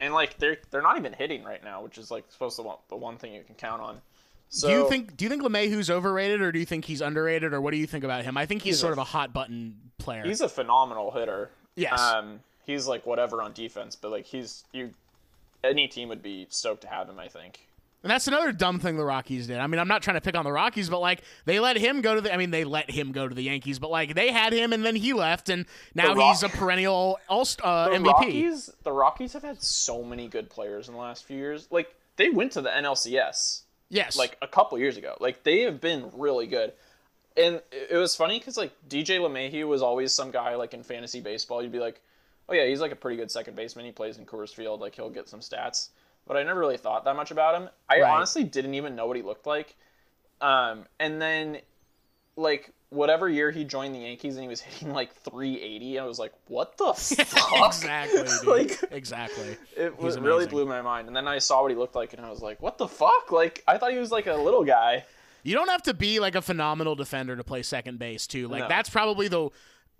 And like they're they're not even hitting right now, which is like supposed to be the one thing you can count on. So do you think do you think LeMahieu's overrated or do you think he's underrated or what do you think about him? I think he's, He's sort a- of a hot button player. he's a phenomenal hitter. Yes. Um, he's like whatever on defense, but like he's you. Any team would be stoked to have him. I think. and that's another dumb thing the Rockies did. I mean, I'm not trying to pick on the Rockies, but like they let him go to the I mean, they let him go to the Yankees, but like they had him and then he left and now The he's a perennial all uh, The MVP. Rockies, the Rockies have had so many good players in the last few years. Like they went to the NLCS yes. like a couple years ago. Like they have been really good. And it it was funny because like DJ LeMahieu was always some guy like in fantasy baseball. You'd be like, oh yeah, he's like a pretty good second baseman. He plays in Coors Field. Like he'll get some stats. But I never really thought that much about him. I Right. honestly didn't even know what he looked like. Um, and then like whatever year he joined the Yankees and he was hitting like 380, I was like, what the fuck? exactly. Like- exactly. It was, really blew my mind. And then I saw what he looked like and I was like, what the fuck? Like I thought he was like a little guy. You don't have to be like a phenomenal defender to play second base too. Like No. that's probably the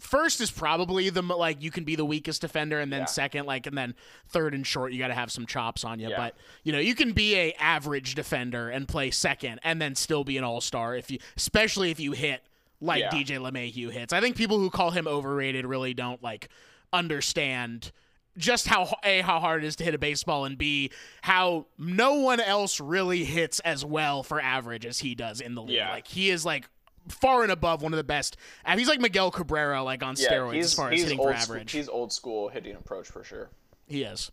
first is probably the like you can be the weakest defender and then Yeah. second like and then third and short you got to have some chops on you. Yeah. But you know, you can be a average defender and play second and then still be an all-star if you especially if you hit like Yeah. DJ LeMahieu hits. I think people who call him overrated really don't like understand just how a how hard it is to hit a baseball and b how no one else really hits as well for average as he does in the league. Like he is like far and above one of the best. and He's like Miguel Cabrera like on Yeah, steroids as far as hitting for school, average. he's old school hitting approach for sure. He is.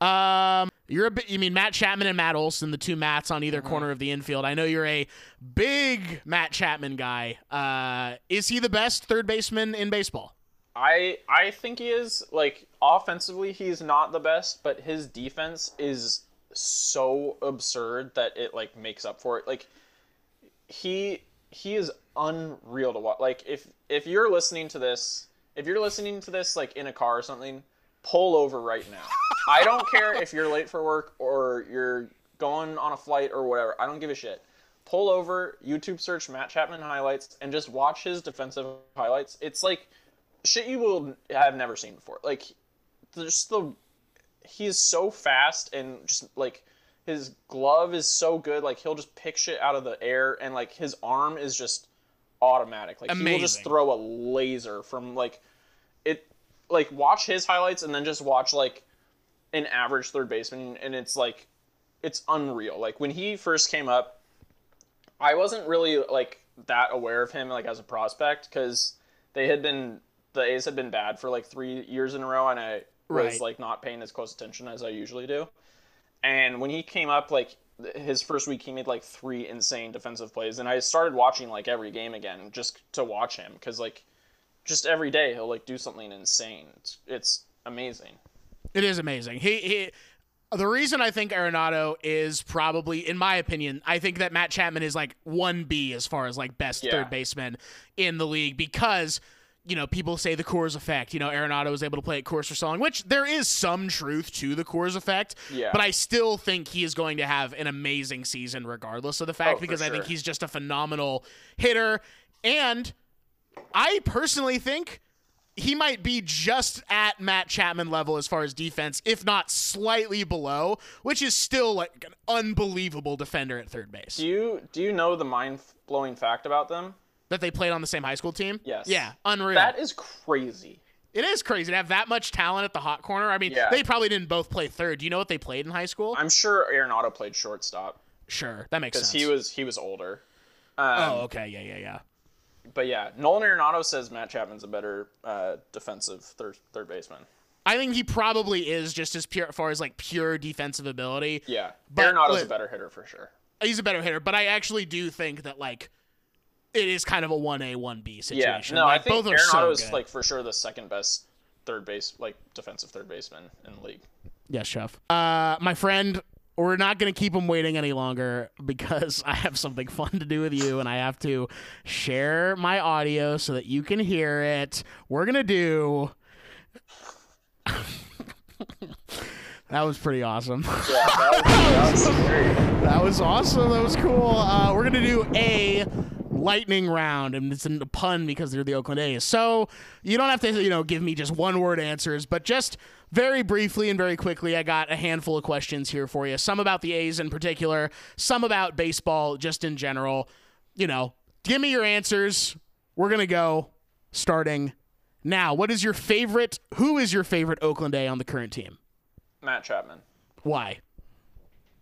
Um, you're a bit. You mean Matt Chapman and Matt Olson, the two Matts on Mm-hmm. either corner of the infield. I know you're a big Matt Chapman guy. Uh, is he the best third baseman in baseball? I I think he is like offensively he's not the best, but his defense is so absurd that it like makes up for it. Like he he is unreal to watch. Like if if you're listening to this, if you're listening to this like in a car or something, pull over right now. I don't care if you're late for work or you're going on a flight or whatever. I don't give a shit. Pull over, YouTube search Matt Chapman highlights and just watch his defensive highlights. It's like shit you will have never seen before. Like just the he is so fast and just like his glove is so good. Like he'll just pick shit out of the air and like his arm is just automatic. Like he will just throw a laser from like it. Like watch his highlights and then just watch like an average third baseman and it's like it's unreal. Like when he first came up, I wasn't really like that aware of him like as a prospect because they had been the A's had been bad for like three years in a row, and I was Right. like not paying as close attention as I usually do. And when he came up, like his first week, he made like three insane defensive plays, and I started watching like every game again just to watch him because like just every day he'll like do something insane. It's it's amazing. It is amazing. He he. The reason I think Arenado is probably, in my opinion, I think that Matt Chapman is like one B as far as like best Yeah. third baseman in the league because. You know, people say the Coors effect. You know, Arenado was able to play at Coors for so long, which there is some truth to the Coors effect. Yeah. But I still think he is going to have an amazing season regardless of the fact Oh, because I think he's just a phenomenal hitter. And I personally think he might be just at Matt Chapman level as far as defense, if not slightly below, which is still like an unbelievable defender at third base. Do you do you know the mind blowing fact about them? That they played on the same high school team? Yes. Yeah, unreal. That is crazy. it is crazy to have that much talent at the hot corner. I mean, Yeah. they probably didn't both play third. Do you know what they played in high school? I'm sure Arenado played shortstop sure, that makes sense. because he was he was older. oh, Um, okay, yeah, yeah, yeah. But yeah, Nolan Arenado says Matt Chapman's a better uh, defensive third third baseman. I think he probably is just as pure as far as like pure defensive ability. Yeah, But Arenado's a better hitter for sure. he's a better hitter, but I actually do think that like it is kind of a one A one B situation. Yeah, no, like, I think both are so good. like for sure the second best third base like defensive third baseman in the league. yes, chef. Uh, my friend, we're not gonna keep him waiting any longer because I have something fun to do with you, and I have to share my audio so that you can hear it. We're gonna do. that was pretty awesome. Yeah, that was, that was. That was awesome. That was cool. Uh, we're gonna do a lightning round, and it's a pun because they're the Oakland A's. So you don't have to, you know, give me just one word answers, but just very briefly and very quickly, I got a handful of questions here for you. Some about the A's in particular, some about baseball just in general. You know, give me your answers. We're gonna go starting now. What is your favorite? Who is your favorite Oakland A on the current team? Matt Chapman, Why?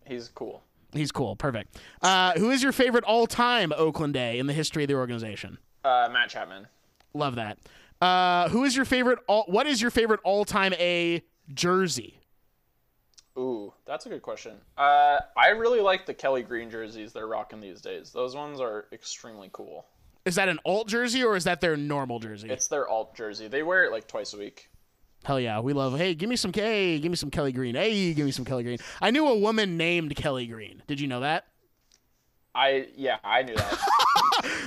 he's cool. He's cool. Perfect. Uh, who is your favorite all-time Oakland A in the history of the organization? Uh, Matt Chapman, Love that. Uh, who is your favorite? All, what is your favorite all-time A jersey? ooh, that's a good question. Uh, I really like the Kelly Green jerseys they're rocking these days. Those ones are extremely cool. Is that an alt jersey or is that their normal jersey? It's their alt jersey. They wear it like twice a week. Hell yeah, we love. Hey, give me some K. Give me some Kelly Green. Hey, give me some Kelly Green. I knew a woman named Kelly Green. Did you know that? I yeah, I knew that.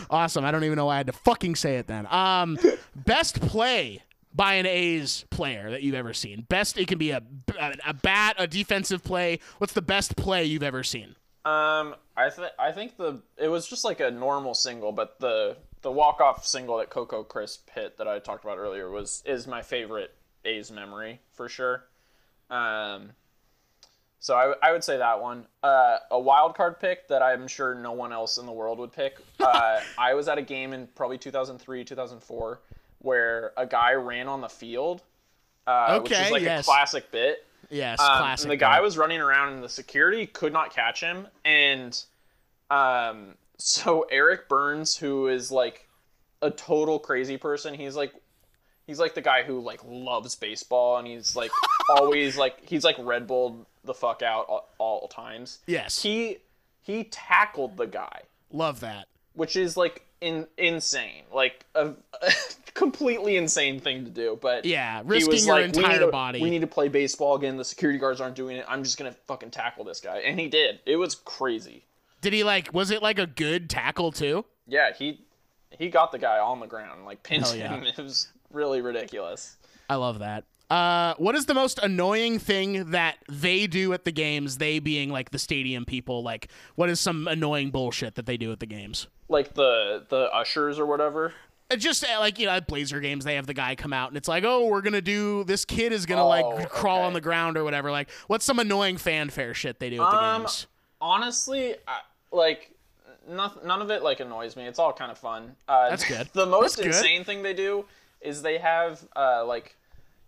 Awesome. I don't even know why I had to fucking say it then. Um, best play by an A's player that you've ever seen. Best. It can be a a, a bat, a defensive play. What's the best play you've ever seen? Um, I th- I think the it was just like a normal single, but the the walk off single that Coco Crisp hit that I talked about earlier was is my favorite A's memory for sure. Um, so I, I would say that one. Uh, a wild card pick that I'm sure no one else in the world would pick. Uh, I was at a game in probably 2003 2004 where a guy ran on the field uh, which is like yes. a classic bit. Yes, Um, classic. and the guy bit. was running around, and the security could not catch him. And um, so Eric Byrnes, who is like a total crazy person, he's like he's like the guy who like loves baseball, and he's like always like he's like Red Bull the fuck out all, all times. Yes. He he tackled the guy, love that. which is like in insane, like a, a completely insane thing to do. But Yeah, risking your like, we entire to, body. We need to play baseball again. The security guards aren't doing it. I'm just gonna fucking tackle this guy, and he did. It was crazy. Did he like? Was it like a good tackle too? Yeah, he he got the guy on the ground, like pinned yeah. him. It was really ridiculous. I love that. Uh, what is the most annoying thing that they do at the games? They being like the stadium people. Like, what is some annoying bullshit that they do at the games? Like the the ushers or whatever. Uh, Just uh, like you know, at Blazer games, they have the guy come out and it's like, oh, we're gonna do this kid is gonna Oh, like crawl okay. on the ground or whatever. Like, what's some annoying fanfare shit they do at the Um, games? Honestly, I, like none, none of it like annoys me. It's all kind of fun. Uh, That's good. The most That's good. insane thing they do is they have uh, like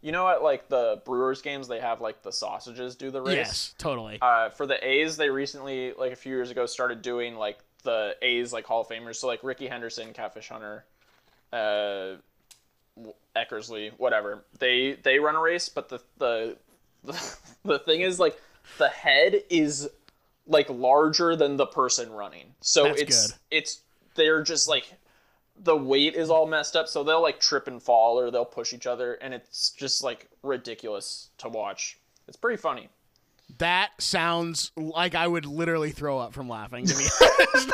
you know at like the Brewers games they have like the sausages do the race. Yes, totally. Uh, for the A's, they recently, like a few years ago, started doing like the A's like Hall of Famers. So like Rickey Henderson, Catfish Hunter, uh, Eckersley, whatever. They they run a race, but the the the, the thing is like the head is like larger than the person running. So That's it's good. it's they're just like the weight is all messed up, so they'll like trip and fall or they'll push each other, and it's just like ridiculous to watch. It's pretty funny. That sounds like I would literally throw up from laughing. To be honest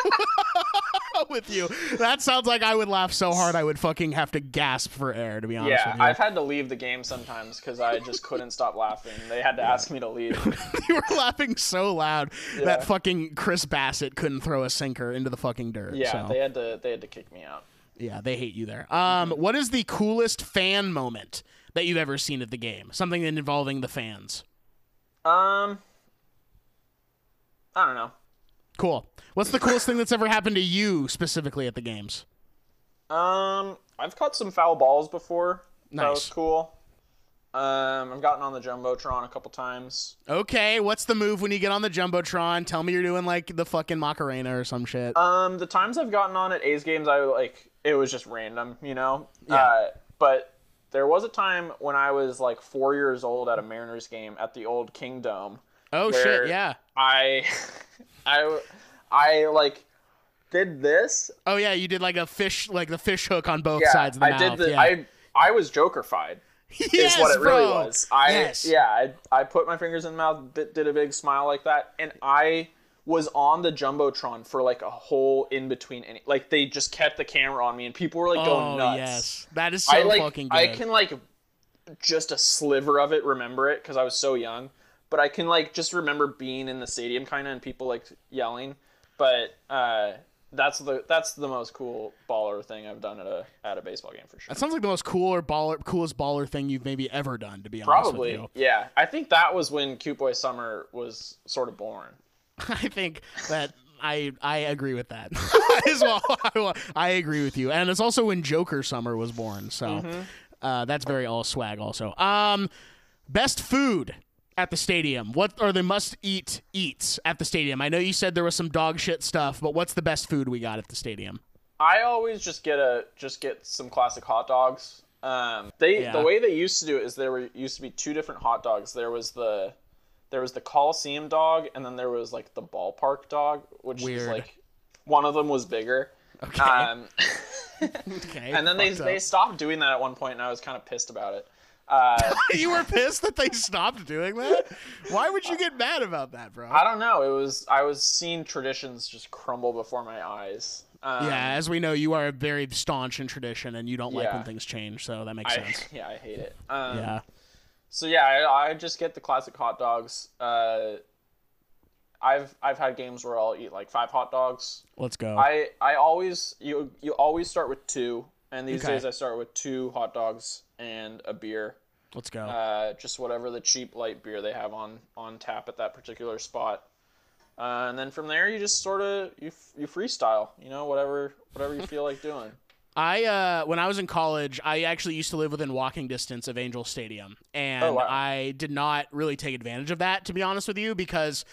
with you, that sounds like I would laugh so hard I would fucking have to gasp for air. To be honest Yeah, with you, I've had to leave the game sometimes because I just couldn't stop laughing. They had to ask me to leave. you were laughing so loud Yeah. that fucking Chris Bassitt couldn't throw a sinker into the fucking dirt. Yeah, so. they had to they had to kick me out. Yeah, they hate you there. Um, what is the coolest fan moment that you've ever seen at the game? Something involving the fans. Um, I don't know. Cool. What's the coolest thing that's ever happened to you specifically at the games? Um, I've caught some foul balls before. That was Nice. cool. Um, I've gotten on the jumbotron a couple times. Okay, what's the move when you get on the jumbotron? Tell me you're doing like the fucking Macarena or some shit. Um, the times I've gotten on at A's games, I like it was just random, you know. Yeah. Uh, but there was a time when I was like four years old at a Mariners game at the old Kingdome. oh shit, yeah. I, I, I like did this. Oh yeah, you did like a fish, like the fish hook on both Yeah, sides of the I mouth. did the. yeah. I I was Jokerfied. yes, is what it really bro. was. I yes. yeah, I, I put my fingers in the mouth, did a big smile like that, and I was on the jumbotron for like a whole in between. Any like they just kept the camera on me, and people were like going Oh nuts. yes, that is so I like fucking good. I can like just a sliver of it remember it because I was so young, but I can like just remember being in the stadium kind of and people like yelling. But uh, that's the that's the most cool baller thing I've done at a at a baseball game for sure. That sounds like the most cooler baller, coolest baller thing you've maybe ever done. To be honest, with Probably, yeah. I think that was when Cute Boy Summer was sort of born. I think that I I agree with that as well. I, I agree with you, and it's also when Joker Summer was born. So Mm-hmm. uh, that's very all swag. Also, um, best food at the stadium. What are the must eat eats at the stadium? I know you said there was some dog shit stuff, but what's the best food we got at the stadium? I always just get a just get some classic hot dogs. Um, they Yeah. the way they used to do it is there were used to be two different hot dogs. There was the there was the Coliseum dog, and then there was like the ballpark dog, which Weird. was like one of them was bigger. Okay. Um, okay. and then they fucked they up. stopped doing that at one point, and I was kind of pissed about it. Uh, you were pissed that they stopped doing that. Why would you get mad about that, bro? I don't know. It was I was seeing traditions just crumble before my eyes. Um, Yeah, as we know, you are very staunch in tradition, and you don't like when things change. So that makes I, sense. yeah, I hate it. Um, Yeah. So yeah, I, I just get the classic hot dogs. Uh, I've I've had games where I'll eat like five hot dogs. Let's go. I I always you you always start with two, and these Okay. days I start with two hot dogs and a beer. Let's go. Uh, just whatever the cheap light beer they have on on tap at that particular spot. Uh, and then from there, you just sort of you you freestyle. You know, whatever whatever you feel like doing. I uh when I was in college, I actually used to live within walking distance of Angel Stadium, and Oh, wow. I did not really take advantage of that to be honest with you because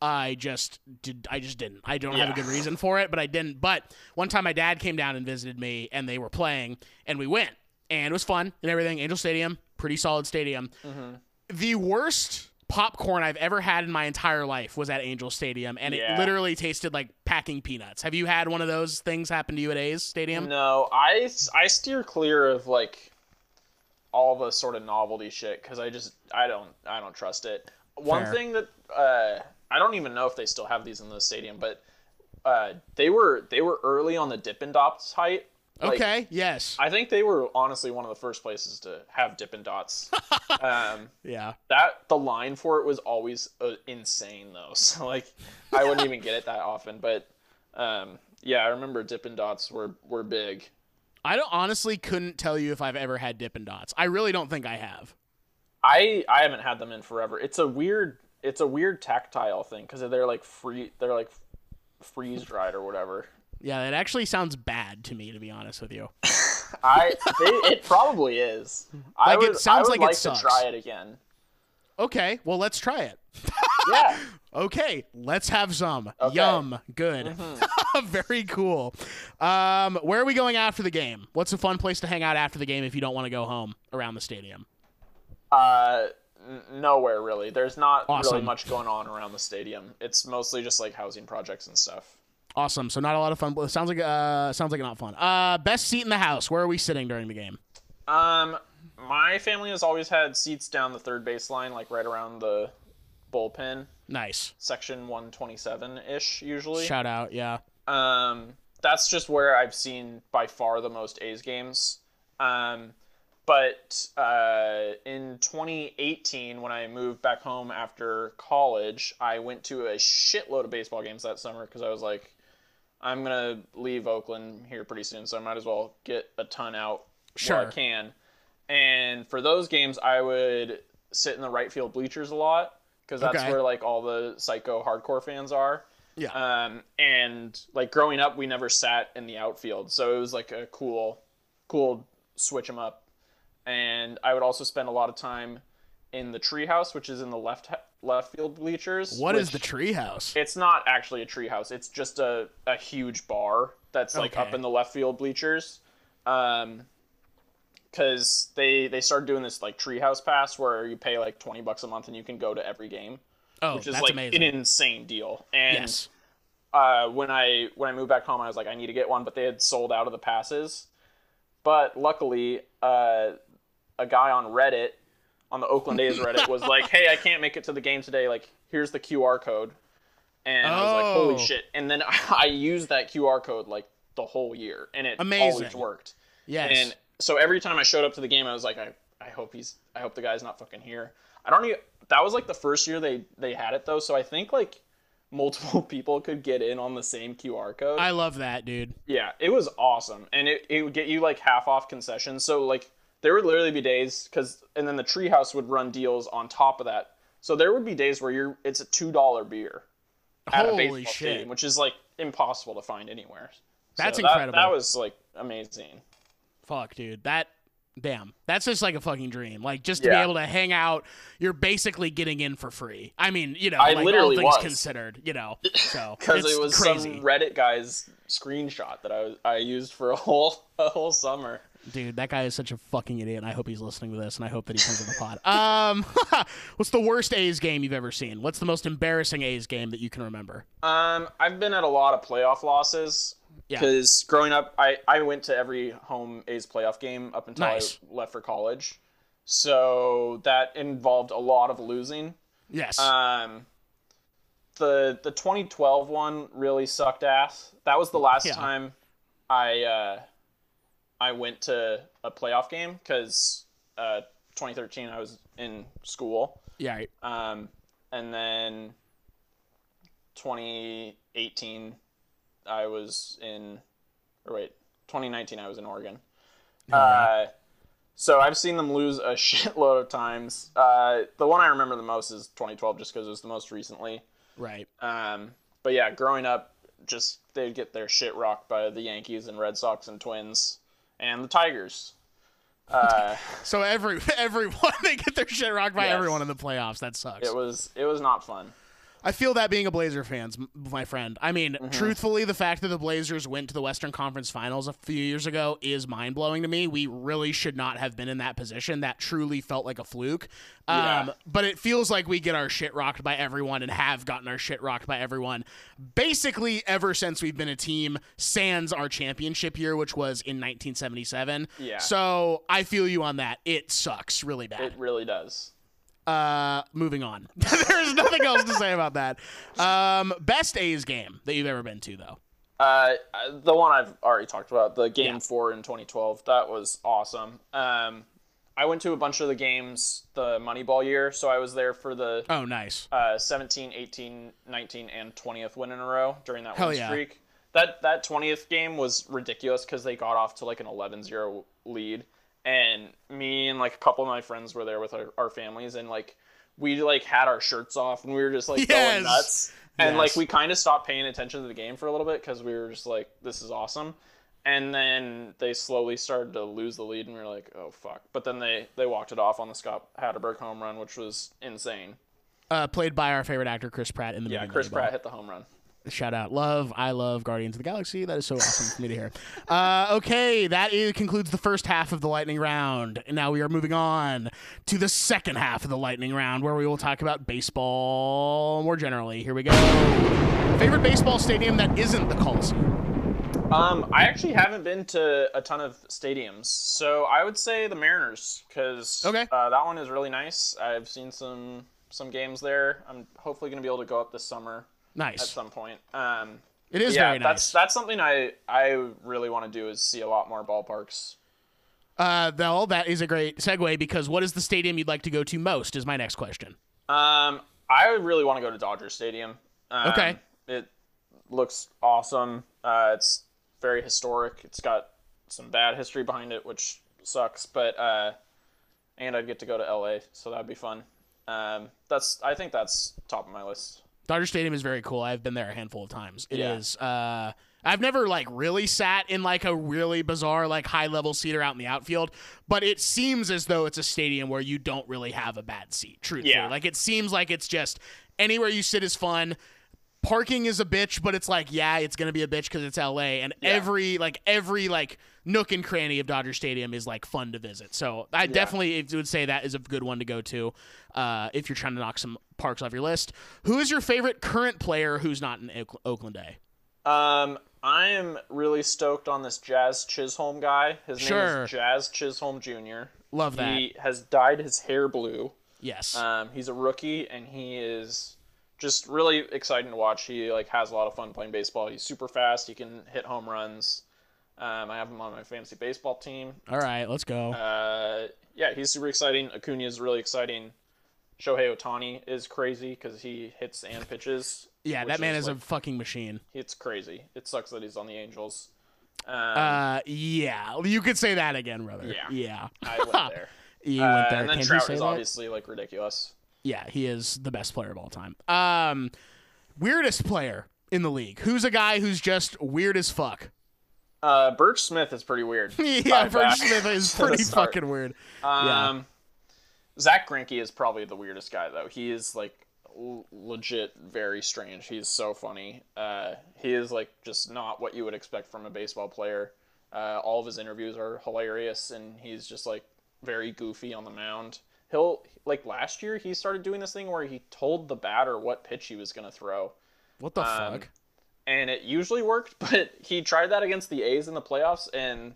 I just did I just didn't. I don't have a good reason for it, but I didn't. But one time my dad came down and visited me and they were playing and we went and it was fun and everything. Angel Stadium, pretty solid stadium. Mm-hmm. The worst popcorn I've ever had in my entire life was at Angel Stadium and it literally tasted like packing peanuts. Have you had one of those things happen to you at A's Stadium? No, I I steer clear of like all the sort of novelty shit because I just I don't I don't trust it. One Fair. thing that uh, I don't even know if they still have these in the stadium, but uh, they were they were early on the Dippin' Dots height. Like, Okay, yes. I think they were honestly one of the first places to have Dippin' Dots. um, yeah. that the line for it was always uh, insane though. So like I wouldn't even get it that often, but um, yeah, I remember Dippin' Dots were were big. I don't honestly couldn't tell you if I've ever had Dippin' Dots. I really don't think I have. I I haven't had them in forever. It's a weird it's a weird tactile thing because they're like free they're like freeze dried or whatever. Yeah, it actually sounds bad to me, to be honest with you. I they, it probably is. I Like, it would, sounds I would like it like sucks. to try it again. Okay, well, let's try it. Yeah. Okay, let's have some. Okay. Yum. Good. Very cool. Um, where are we going after the game? What's a fun place to hang out after the game if you don't want to go home around the stadium? Uh, n- nowhere really. There's not Awesome. really much going on around the stadium. It's mostly just like housing projects and stuff. Awesome. So not a lot of fun. Sounds like uh sounds like not fun. Uh, best seat in the house. Where are we sitting during the game? Um, my family has always had seats down the third baseline, like right around the bullpen, Nice. section 127 ish usually. Shout out. Yeah. Um, that's just where I've seen by far the most A's games. Um, but uh, in 2018, when I moved back home after college, I went to a shitload of baseball games that summer because I was like, I'm gonna leave Oakland here pretty soon, so I might as well get a ton out while I Sure. can. And for those games, I would sit in the right field bleachers a lot because that's Okay. where like all the psycho hardcore fans are. Yeah. Um, and like growing up, we never sat in the outfield, so it was like a cool, cool switch them up. And I would also spend a lot of time in the treehouse, which is in the left left field bleachers. What is the treehouse? It's not actually a treehouse. It's just a, a huge bar that's like up in the left field bleachers. Um, because they they started doing this like treehouse pass where you pay like twenty bucks a month and you can go to every game, Oh, which is like amazing. an insane deal. And yes. uh, when I when I moved back home, I was like, I need to get one, but they had sold out of the passes. But luckily, uh, a guy on Reddit, on the Oakland A's Reddit, was like, "Hey, I can't make it to the game today. Like, here's the QR code." And I was like, Oh. "Holy shit!" And then I used that QR code like the whole year, and it Amazing. always worked. Yes. And so every time I showed up to the game, I was like, I, I hope he's, I hope the guy's not fucking here. I don't even. That was like the first year they they had it though, so I think like multiple people could get in on the same QR code. I love that, dude. yeah, it was awesome, and it it would get you like half off concessions. So like there would literally be days because, and then the treehouse would run deals on top of that. So there would be days where you're it's a two dollar beer at a Holy baseball shit. stadium, which is like impossible to find anywhere. So That's that- incredible. That was like amazing. Fuck, dude. That damn. That's just like a fucking dream. Like just to be able to hang out, you're basically getting in for free. I mean, you know, I like literally all things was. considered, you know. So because it was crazy. some Reddit guy's screenshot that I was, I used for a whole a whole summer. Dude, that guy is such a fucking idiot, and I hope he's listening to this, and I hope that he comes to the pod. Um, what's the worst A's game you've ever seen? What's the most embarrassing A's game that you can remember? Um, I've been at a lot of playoff losses Yeah. because growing up, I I went to every home A's playoff game up until Nice. I left for college, so that involved a lot of losing. Yes. Um, the the 2012 one really sucked ass. That was the last Yeah. time I uh, I went to a playoff game because uh, 2013 I was in school, yeah. Right. um, and then 2018 I was in, or wait, 2019 I was in Oregon. Uh, so I've seen them lose a shitload of times. Uh, the one I remember the most is 2012, just because it was the most recently. Right. Um, but yeah, growing up, just they'd get their shit rocked by the Yankees and Red Sox and Twins. And the Tigers. Uh, So every everyone they get their shit rocked by Yes. everyone in the playoffs. That sucks. it was it was not fun. I feel that being a Blazer fans, my friend. I mean, Mm-hmm. truthfully, the fact that the Blazers went to the Western Conference Finals a few years ago is mind blowing to me. We really should not have been in that position. That truly felt like a fluke. Um, Yeah. But it feels like we get our shit rocked by everyone and have gotten our shit rocked by everyone basically ever since we've been a team, sans our championship year, which was in 1977. Yeah. So I feel you on that. It sucks really bad. It really does. Uh, moving on. There's nothing else to say about that. Um, best A's game that you've ever been to, though. Uh, the one I've already talked about, the game Yeah. four in 2012, that was awesome. Um, I went to a bunch of the games the Moneyball year, so I was there for the Oh, nice. uh, 17, 18, 19, and 20th win in a row during that Hell win yeah. streak. That that 20th game was ridiculous because they got off to like an 11-0 lead, and me and like a couple of my friends were there with our, our families, and like we like had our shirts off and we were just like Yes. going nuts, and like we kind of stopped paying attention to the game for a little bit because we were just like, this is awesome. And then they slowly started to lose the lead, and we were like, "Oh fuck!" But then they they walked it off on the Scott Hatteberg home run, which was insane. Uh, played by our favorite actor, Chris Pratt, in the Yeah, movie. Chris. Pratt hit the home run. Shout out. Love. I love Guardians of the Galaxy. That is so awesome for me to hear. Uh, okay, that is, concludes the first half of the lightning round. And now we are moving on to the second half of the lightning round where we will talk about baseball more generally. Here we go. Favorite baseball stadium that isn't the Coliseum? Um, I actually haven't been to a ton of stadiums, so I would say the Mariners because Okay. uh, that one is really nice. I've seen some some games there. I'm hopefully going to be able to go up this summer at some point. Um, It is yeah, very that's nice. that's something I I really want to do is see a lot more ballparks. Uh, well, that is a great segue because what is the stadium you'd like to go to most? Is my next question. Um, I really want to go to Dodger Stadium. Um, Okay. It looks awesome. Uh, it's very historic. It's got some bad history behind it, which sucks. But uh, and I'd get to go to LA, so that'd be fun. Um, that's I think that's top of my list. Dodger Stadium is very cool. I've been there a handful of times. It Yeah. is. Uh, I've never like really sat in like a really bizarre like high level seater out in the outfield, but it seems as though it's a stadium where you don't really have a bad seat. Truthfully, Yeah. like it seems like it's just anywhere you sit is fun. Parking is a bitch, but it's like yeah, it's gonna be a bitch because it's LA, and every like every like nook and cranny of Dodger Stadium is like fun to visit. So I definitely would say that is a good one to go to uh, if you're trying to knock some parks off your list. Who is your favorite current player who's not in Oakland A? Um, I am really stoked on this Jazz Chisholm guy. His Sure. name is Jazz Chisholm Jr. Love that. He has dyed his hair blue. Yes. Um, he's a rookie, and he is just really exciting to watch. He like has a lot of fun playing baseball. He's super fast. He can hit home runs. Um, I have him on my fantasy baseball team. All right, let's go. Uh, yeah, he's super exciting. Acuna is really exciting. Shohei Ohtani is crazy because he hits and pitches. yeah, that man is like, a fucking machine. It's crazy. It sucks that he's on the Angels. Um, Uh, yeah, you could say that again, brother. Yeah. Yeah. I went there. You Uh, went there. and then Can Trout is that? obviously like ridiculous. Yeah, he is the best player of all time. Um, weirdest player in the league. Who's a guy who's just weird as fuck? Uh, Burch Smith is pretty weird. yeah, Burch Smith is pretty fucking weird. Um, Zack Greinke is probably the weirdest guy though. He is like l- legit very strange. He's so funny. Uh, he is like just not what you would expect from a baseball player. Uh, all of his interviews are hilarious, and he's just like very goofy on the mound. He'll like last year he started doing this thing where he told the batter what pitch he was gonna throw. What the Um, fuck? And it usually worked, but he tried that against the A's in the playoffs, and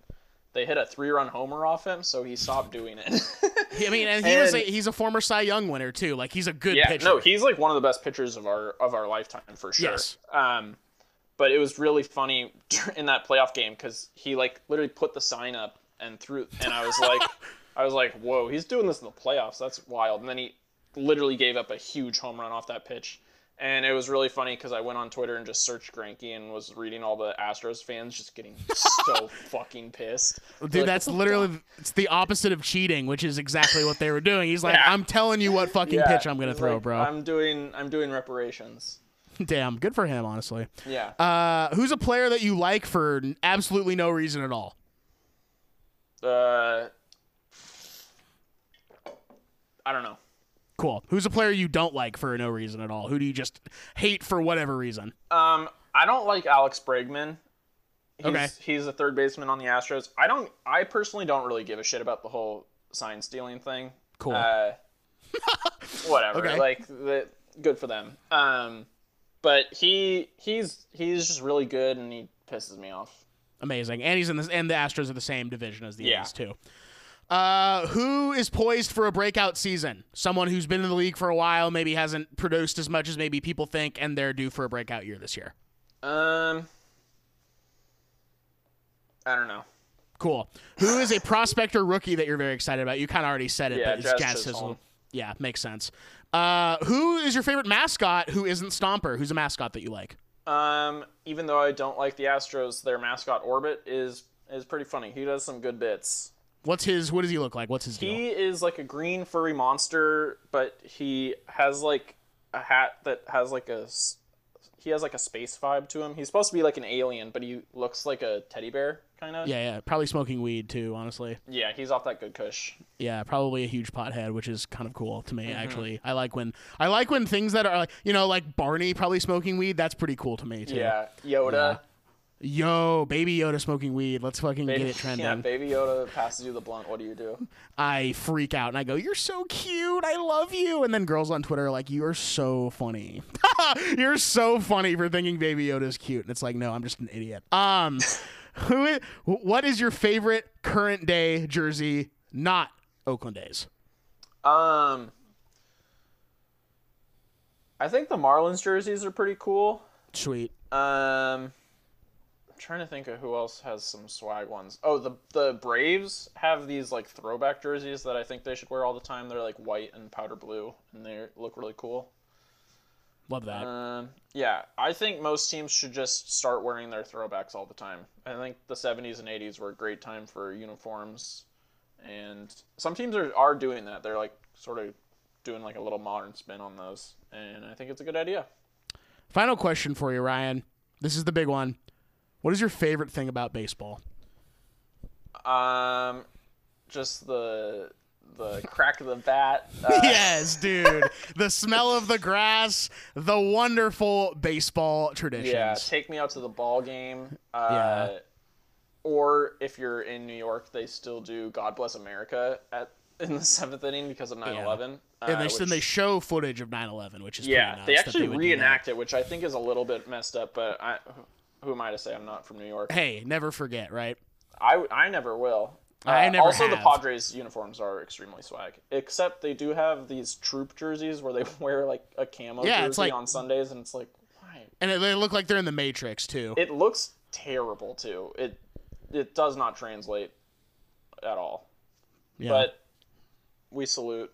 they hit a three-run homer off him, so he stopped doing it. I mean, and he was a, he's a former Cy Young winner too. Like he's a good yeah, pitcher. no, he's like one of the best pitchers of our of our lifetime for sure. Yes. Um, but it was really funny in that playoff game because he like literally put the sign up and threw, and I was like, I was like, whoa, he's doing this in the playoffs. That's wild. And then he literally gave up a huge home run off that pitch. And it was really funny because I went on Twitter and just searched Greinke and was reading all the Astros fans just getting so fucking pissed. Dude, Like, that's what the literally it's the opposite of cheating, which is exactly what they were doing. He's like, Yeah. I'm telling you what fucking Yeah, pitch I'm gonna he's throw, like, bro. I'm doing I'm doing reparations. Damn, good for him, honestly. Yeah. Uh, who's a player that you like for absolutely no reason at all? Uh, I don't know. Cool. Who's a player you don't like for no reason at all? Who do you just hate for whatever reason? Um, I don't like Alex Bregman. He's, Okay. He's a third baseman on the Astros. I don't. I personally don't really give a shit about the whole sign stealing thing. Cool. Uh, whatever. Okay. Like, the, good for them. Um, but he he's he's just really good, and he pisses me off. Amazing. And he's in this and the Astros are the same division as the Yeah. A's too. Uh, who is poised for a breakout season? Someone who's been in the league for a while, maybe hasn't produced as much as maybe people think, and they're due for a breakout year this year. Um, I don't know. Cool. Who is a prospect or rookie that you're very excited about? You kind of already said it, Yeah, but it's Jazz Jazz Chisholm. Chisholm. Yeah, makes sense. Uh, who is your favorite mascot who isn't Stomper? Who's a mascot that you like? Um, even though I don't like the Astros, their mascot Orbit is is pretty funny. He does some good bits. What's his? What does he look like? What's his deal? He is like a green furry monster, but he has like a hat that has like a he has like a space vibe to him. He's supposed to be like an alien, but he looks like a teddy bear kind of. Yeah, yeah. Probably smoking weed too. Honestly. Yeah, he's off that good kush. Yeah, probably a huge pothead, which is kind of cool to me. Mm-hmm. Actually, I like when I like when things that are like you know like Barney probably smoking weed. That's pretty cool to me too. Yeah, Yoda. Yo, baby Yoda smoking weed. Let's fucking Baby, get it trending. yeah, Baby Yoda passes you the blunt. What do you do? I freak out and I go, "You're so cute. I love you." And then girls on Twitter are like, "You are so funny. You're so funny for thinking Baby Yoda's cute." And it's like, "No, I'm just an idiot." Um, who? What is your favorite current day jersey? Not Oakland A's. Um, I think the Marlins jerseys are pretty cool. Sweet. Um, trying to think of who else has some swag ones. Oh, the the Braves have these like throwback jerseys that I think they should wear all the time. They're like white and powder blue, and they look really cool. Love that. Um, yeah, I think most teams should just start wearing their throwbacks all the time. I think the 70s and 80s were a great time for uniforms, and some teams are, are doing that. They're like sort of doing like a little modern spin on those, and I think it's a good idea. Final question for you, Ryan. This is the big one. What is your favorite thing about baseball? Um, just the the crack of the bat. Uh, yes, dude. the smell of the grass, the wonderful baseball traditions. Yeah, take me out to the ball game. Uh, Yeah. Or if you're in New York, they still do "God Bless America" at in the seventh inning because of 9/11. and they uh, and they which- show footage of 9/11, which is yeah, pretty nice they actually that. reenact it, which I think is a little bit messed up. But I, who am I to say I'm not from New York? Hey, never forget, right? I, I never will. I Uh, never Also, the. Padres uniforms are extremely swag. Except they do have these troop jerseys where they wear like a camo Yeah, jersey like- on Sundays, and it's like, why? And they look like they're in the Matrix too. It looks terrible too. It it does not translate at all. yeah. But we salute.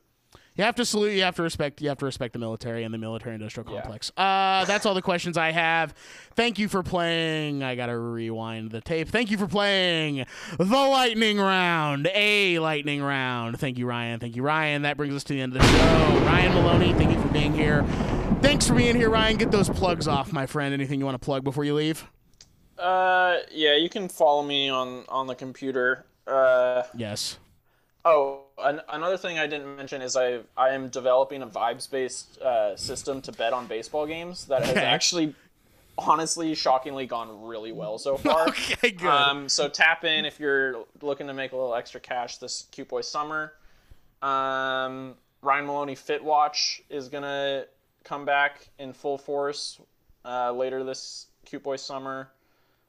You have to salute. You have to respect. You have to respect the military and the military-industrial complex. Uh, that's all the questions I have. Thank you for playing. I gotta rewind the tape. Thank you for playing the lightning round. A lightning round. Thank you, Ryan. Thank you, Ryan. That brings us to the end of the show. Ryan Maloney, thank you for being here. Thanks for being here, Ryan. Get those plugs off, my friend. Anything you want to plug before you leave? Uh, yeah, you can follow me on on the computer. Uh, Yes. oh, an, another thing I didn't mention is I I am developing a vibes based uh, system to bet on baseball games that has actually, honestly, shockingly gone really well so far. Okay, good. Um, so tap in if you're looking to make a little extra cash this cute boy summer. Um, Ryan Maloney Fit Watch is gonna come back in full force uh, later this cute boy summer.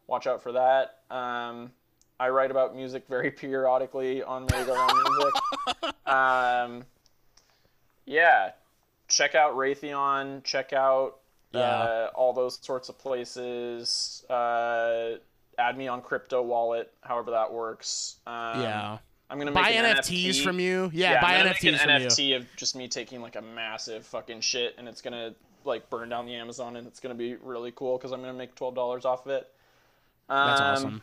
Watch out for that. Um, I write about music very periodically on Merry Go Round Music. Um, yeah, check out Raytheon. Check out Yeah. uh, all those sorts of places. Uh, add me on Crypto Wallet, however that works. Um, yeah. I'm gonna make Buy NFTs NFT. from you. Yeah, Yeah, buy I'm gonna NFTs make an from you. NFT of just me taking like a massive fucking shit, and it's gonna like burn down the Amazon, and it's gonna be really cool because I'm gonna make twelve dollars off of it. Um, That's awesome.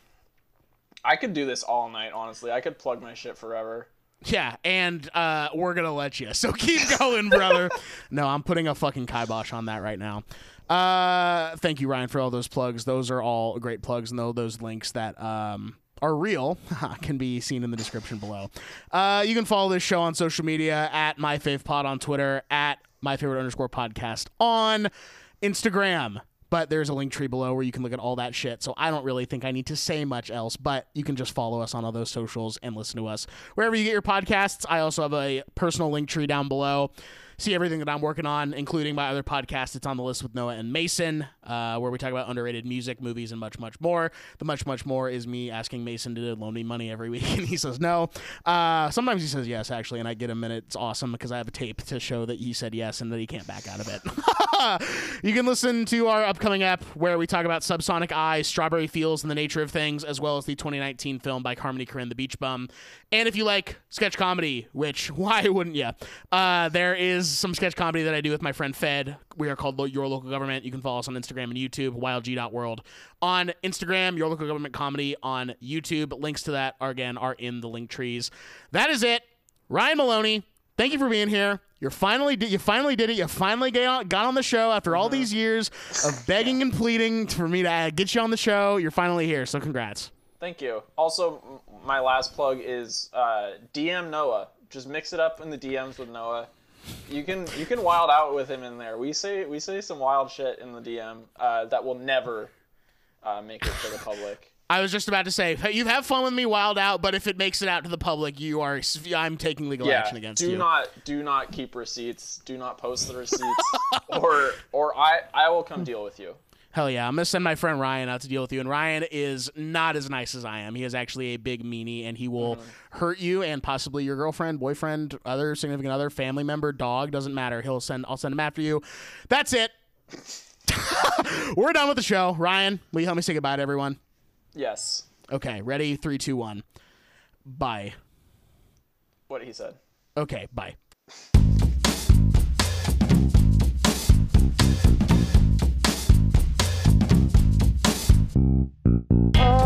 I could do this all night, honestly. I could plug my shit forever. Yeah, and uh, we're gonna let you. So keep going, brother. no, I'm putting a fucking kibosh on that right now. Uh, thank you, Ryan, for all those plugs. Those are all great plugs, and all those links that um are real can be seen in the description below. Uh, you can follow this show on social media at my pod on Twitter at my favorite underscore podcast on Instagram. But there's a link tree below where you can look at all that shit. So I don't really think I need to say much else, but you can just follow us on all those socials and listen to us wherever you get your podcasts. I also have a personal link tree down below see everything that I'm working on, including my other podcast. It's on the list with Noah and Mason, uh, where we talk about underrated music, movies, and much, much more. The much, much more is me asking Mason to loan me money every week, and he says no. Uh, sometimes he says yes, actually, and I get him, and it's awesome because I have a tape to show that he said yes and that he can't back out of it. you can listen to our upcoming app where we talk about Subsonic Eyes, Strawberry Fields, and the nature of things, as well as the 2019 film by Harmony Korine, The Beach Bum. And if you like sketch comedy, which why wouldn't you? Uh, there is some sketch comedy that I do with my friend Fed. We are called Your Local Government. You can follow us on Instagram and YouTube, wildg.world. On Instagram, Your Local Government Comedy. On YouTube, links to that are again are in the link trees. That is it. Ryan Maloney, thank you for being here. You're finally you finally did it. You finally got on the show after all these years of begging and pleading for me to get you on the show. You're finally here, so congrats. Thank you. Also, my last plug is uh, DM Noah. Just mix it up in the DMs with Noah. You can you can wild out with him in there. We say we say some wild shit in the DM uh, that will never uh, make it to the public. I was just about to say, hey, you have fun with me, wild out, but if it makes it out to the public, you are I'm taking legal yeah, action against do you. Do not do not keep receipts. Do not post the receipts, or or I I will come deal with you. Hell yeah. I'm going to send my friend Ryan out to deal with you. And Ryan is not as nice as I am. He is actually a big meanie and he will mm-hmm. hurt you and possibly your girlfriend, boyfriend, other significant other, family member, dog, doesn't matter. He'll send I'll send him after you. That's it. We're done with the show. Ryan, will you help me say goodbye to everyone? Yes. Okay, ready? Three, two, one. Bye. What he said. Okay, bye. Ha-da-dum.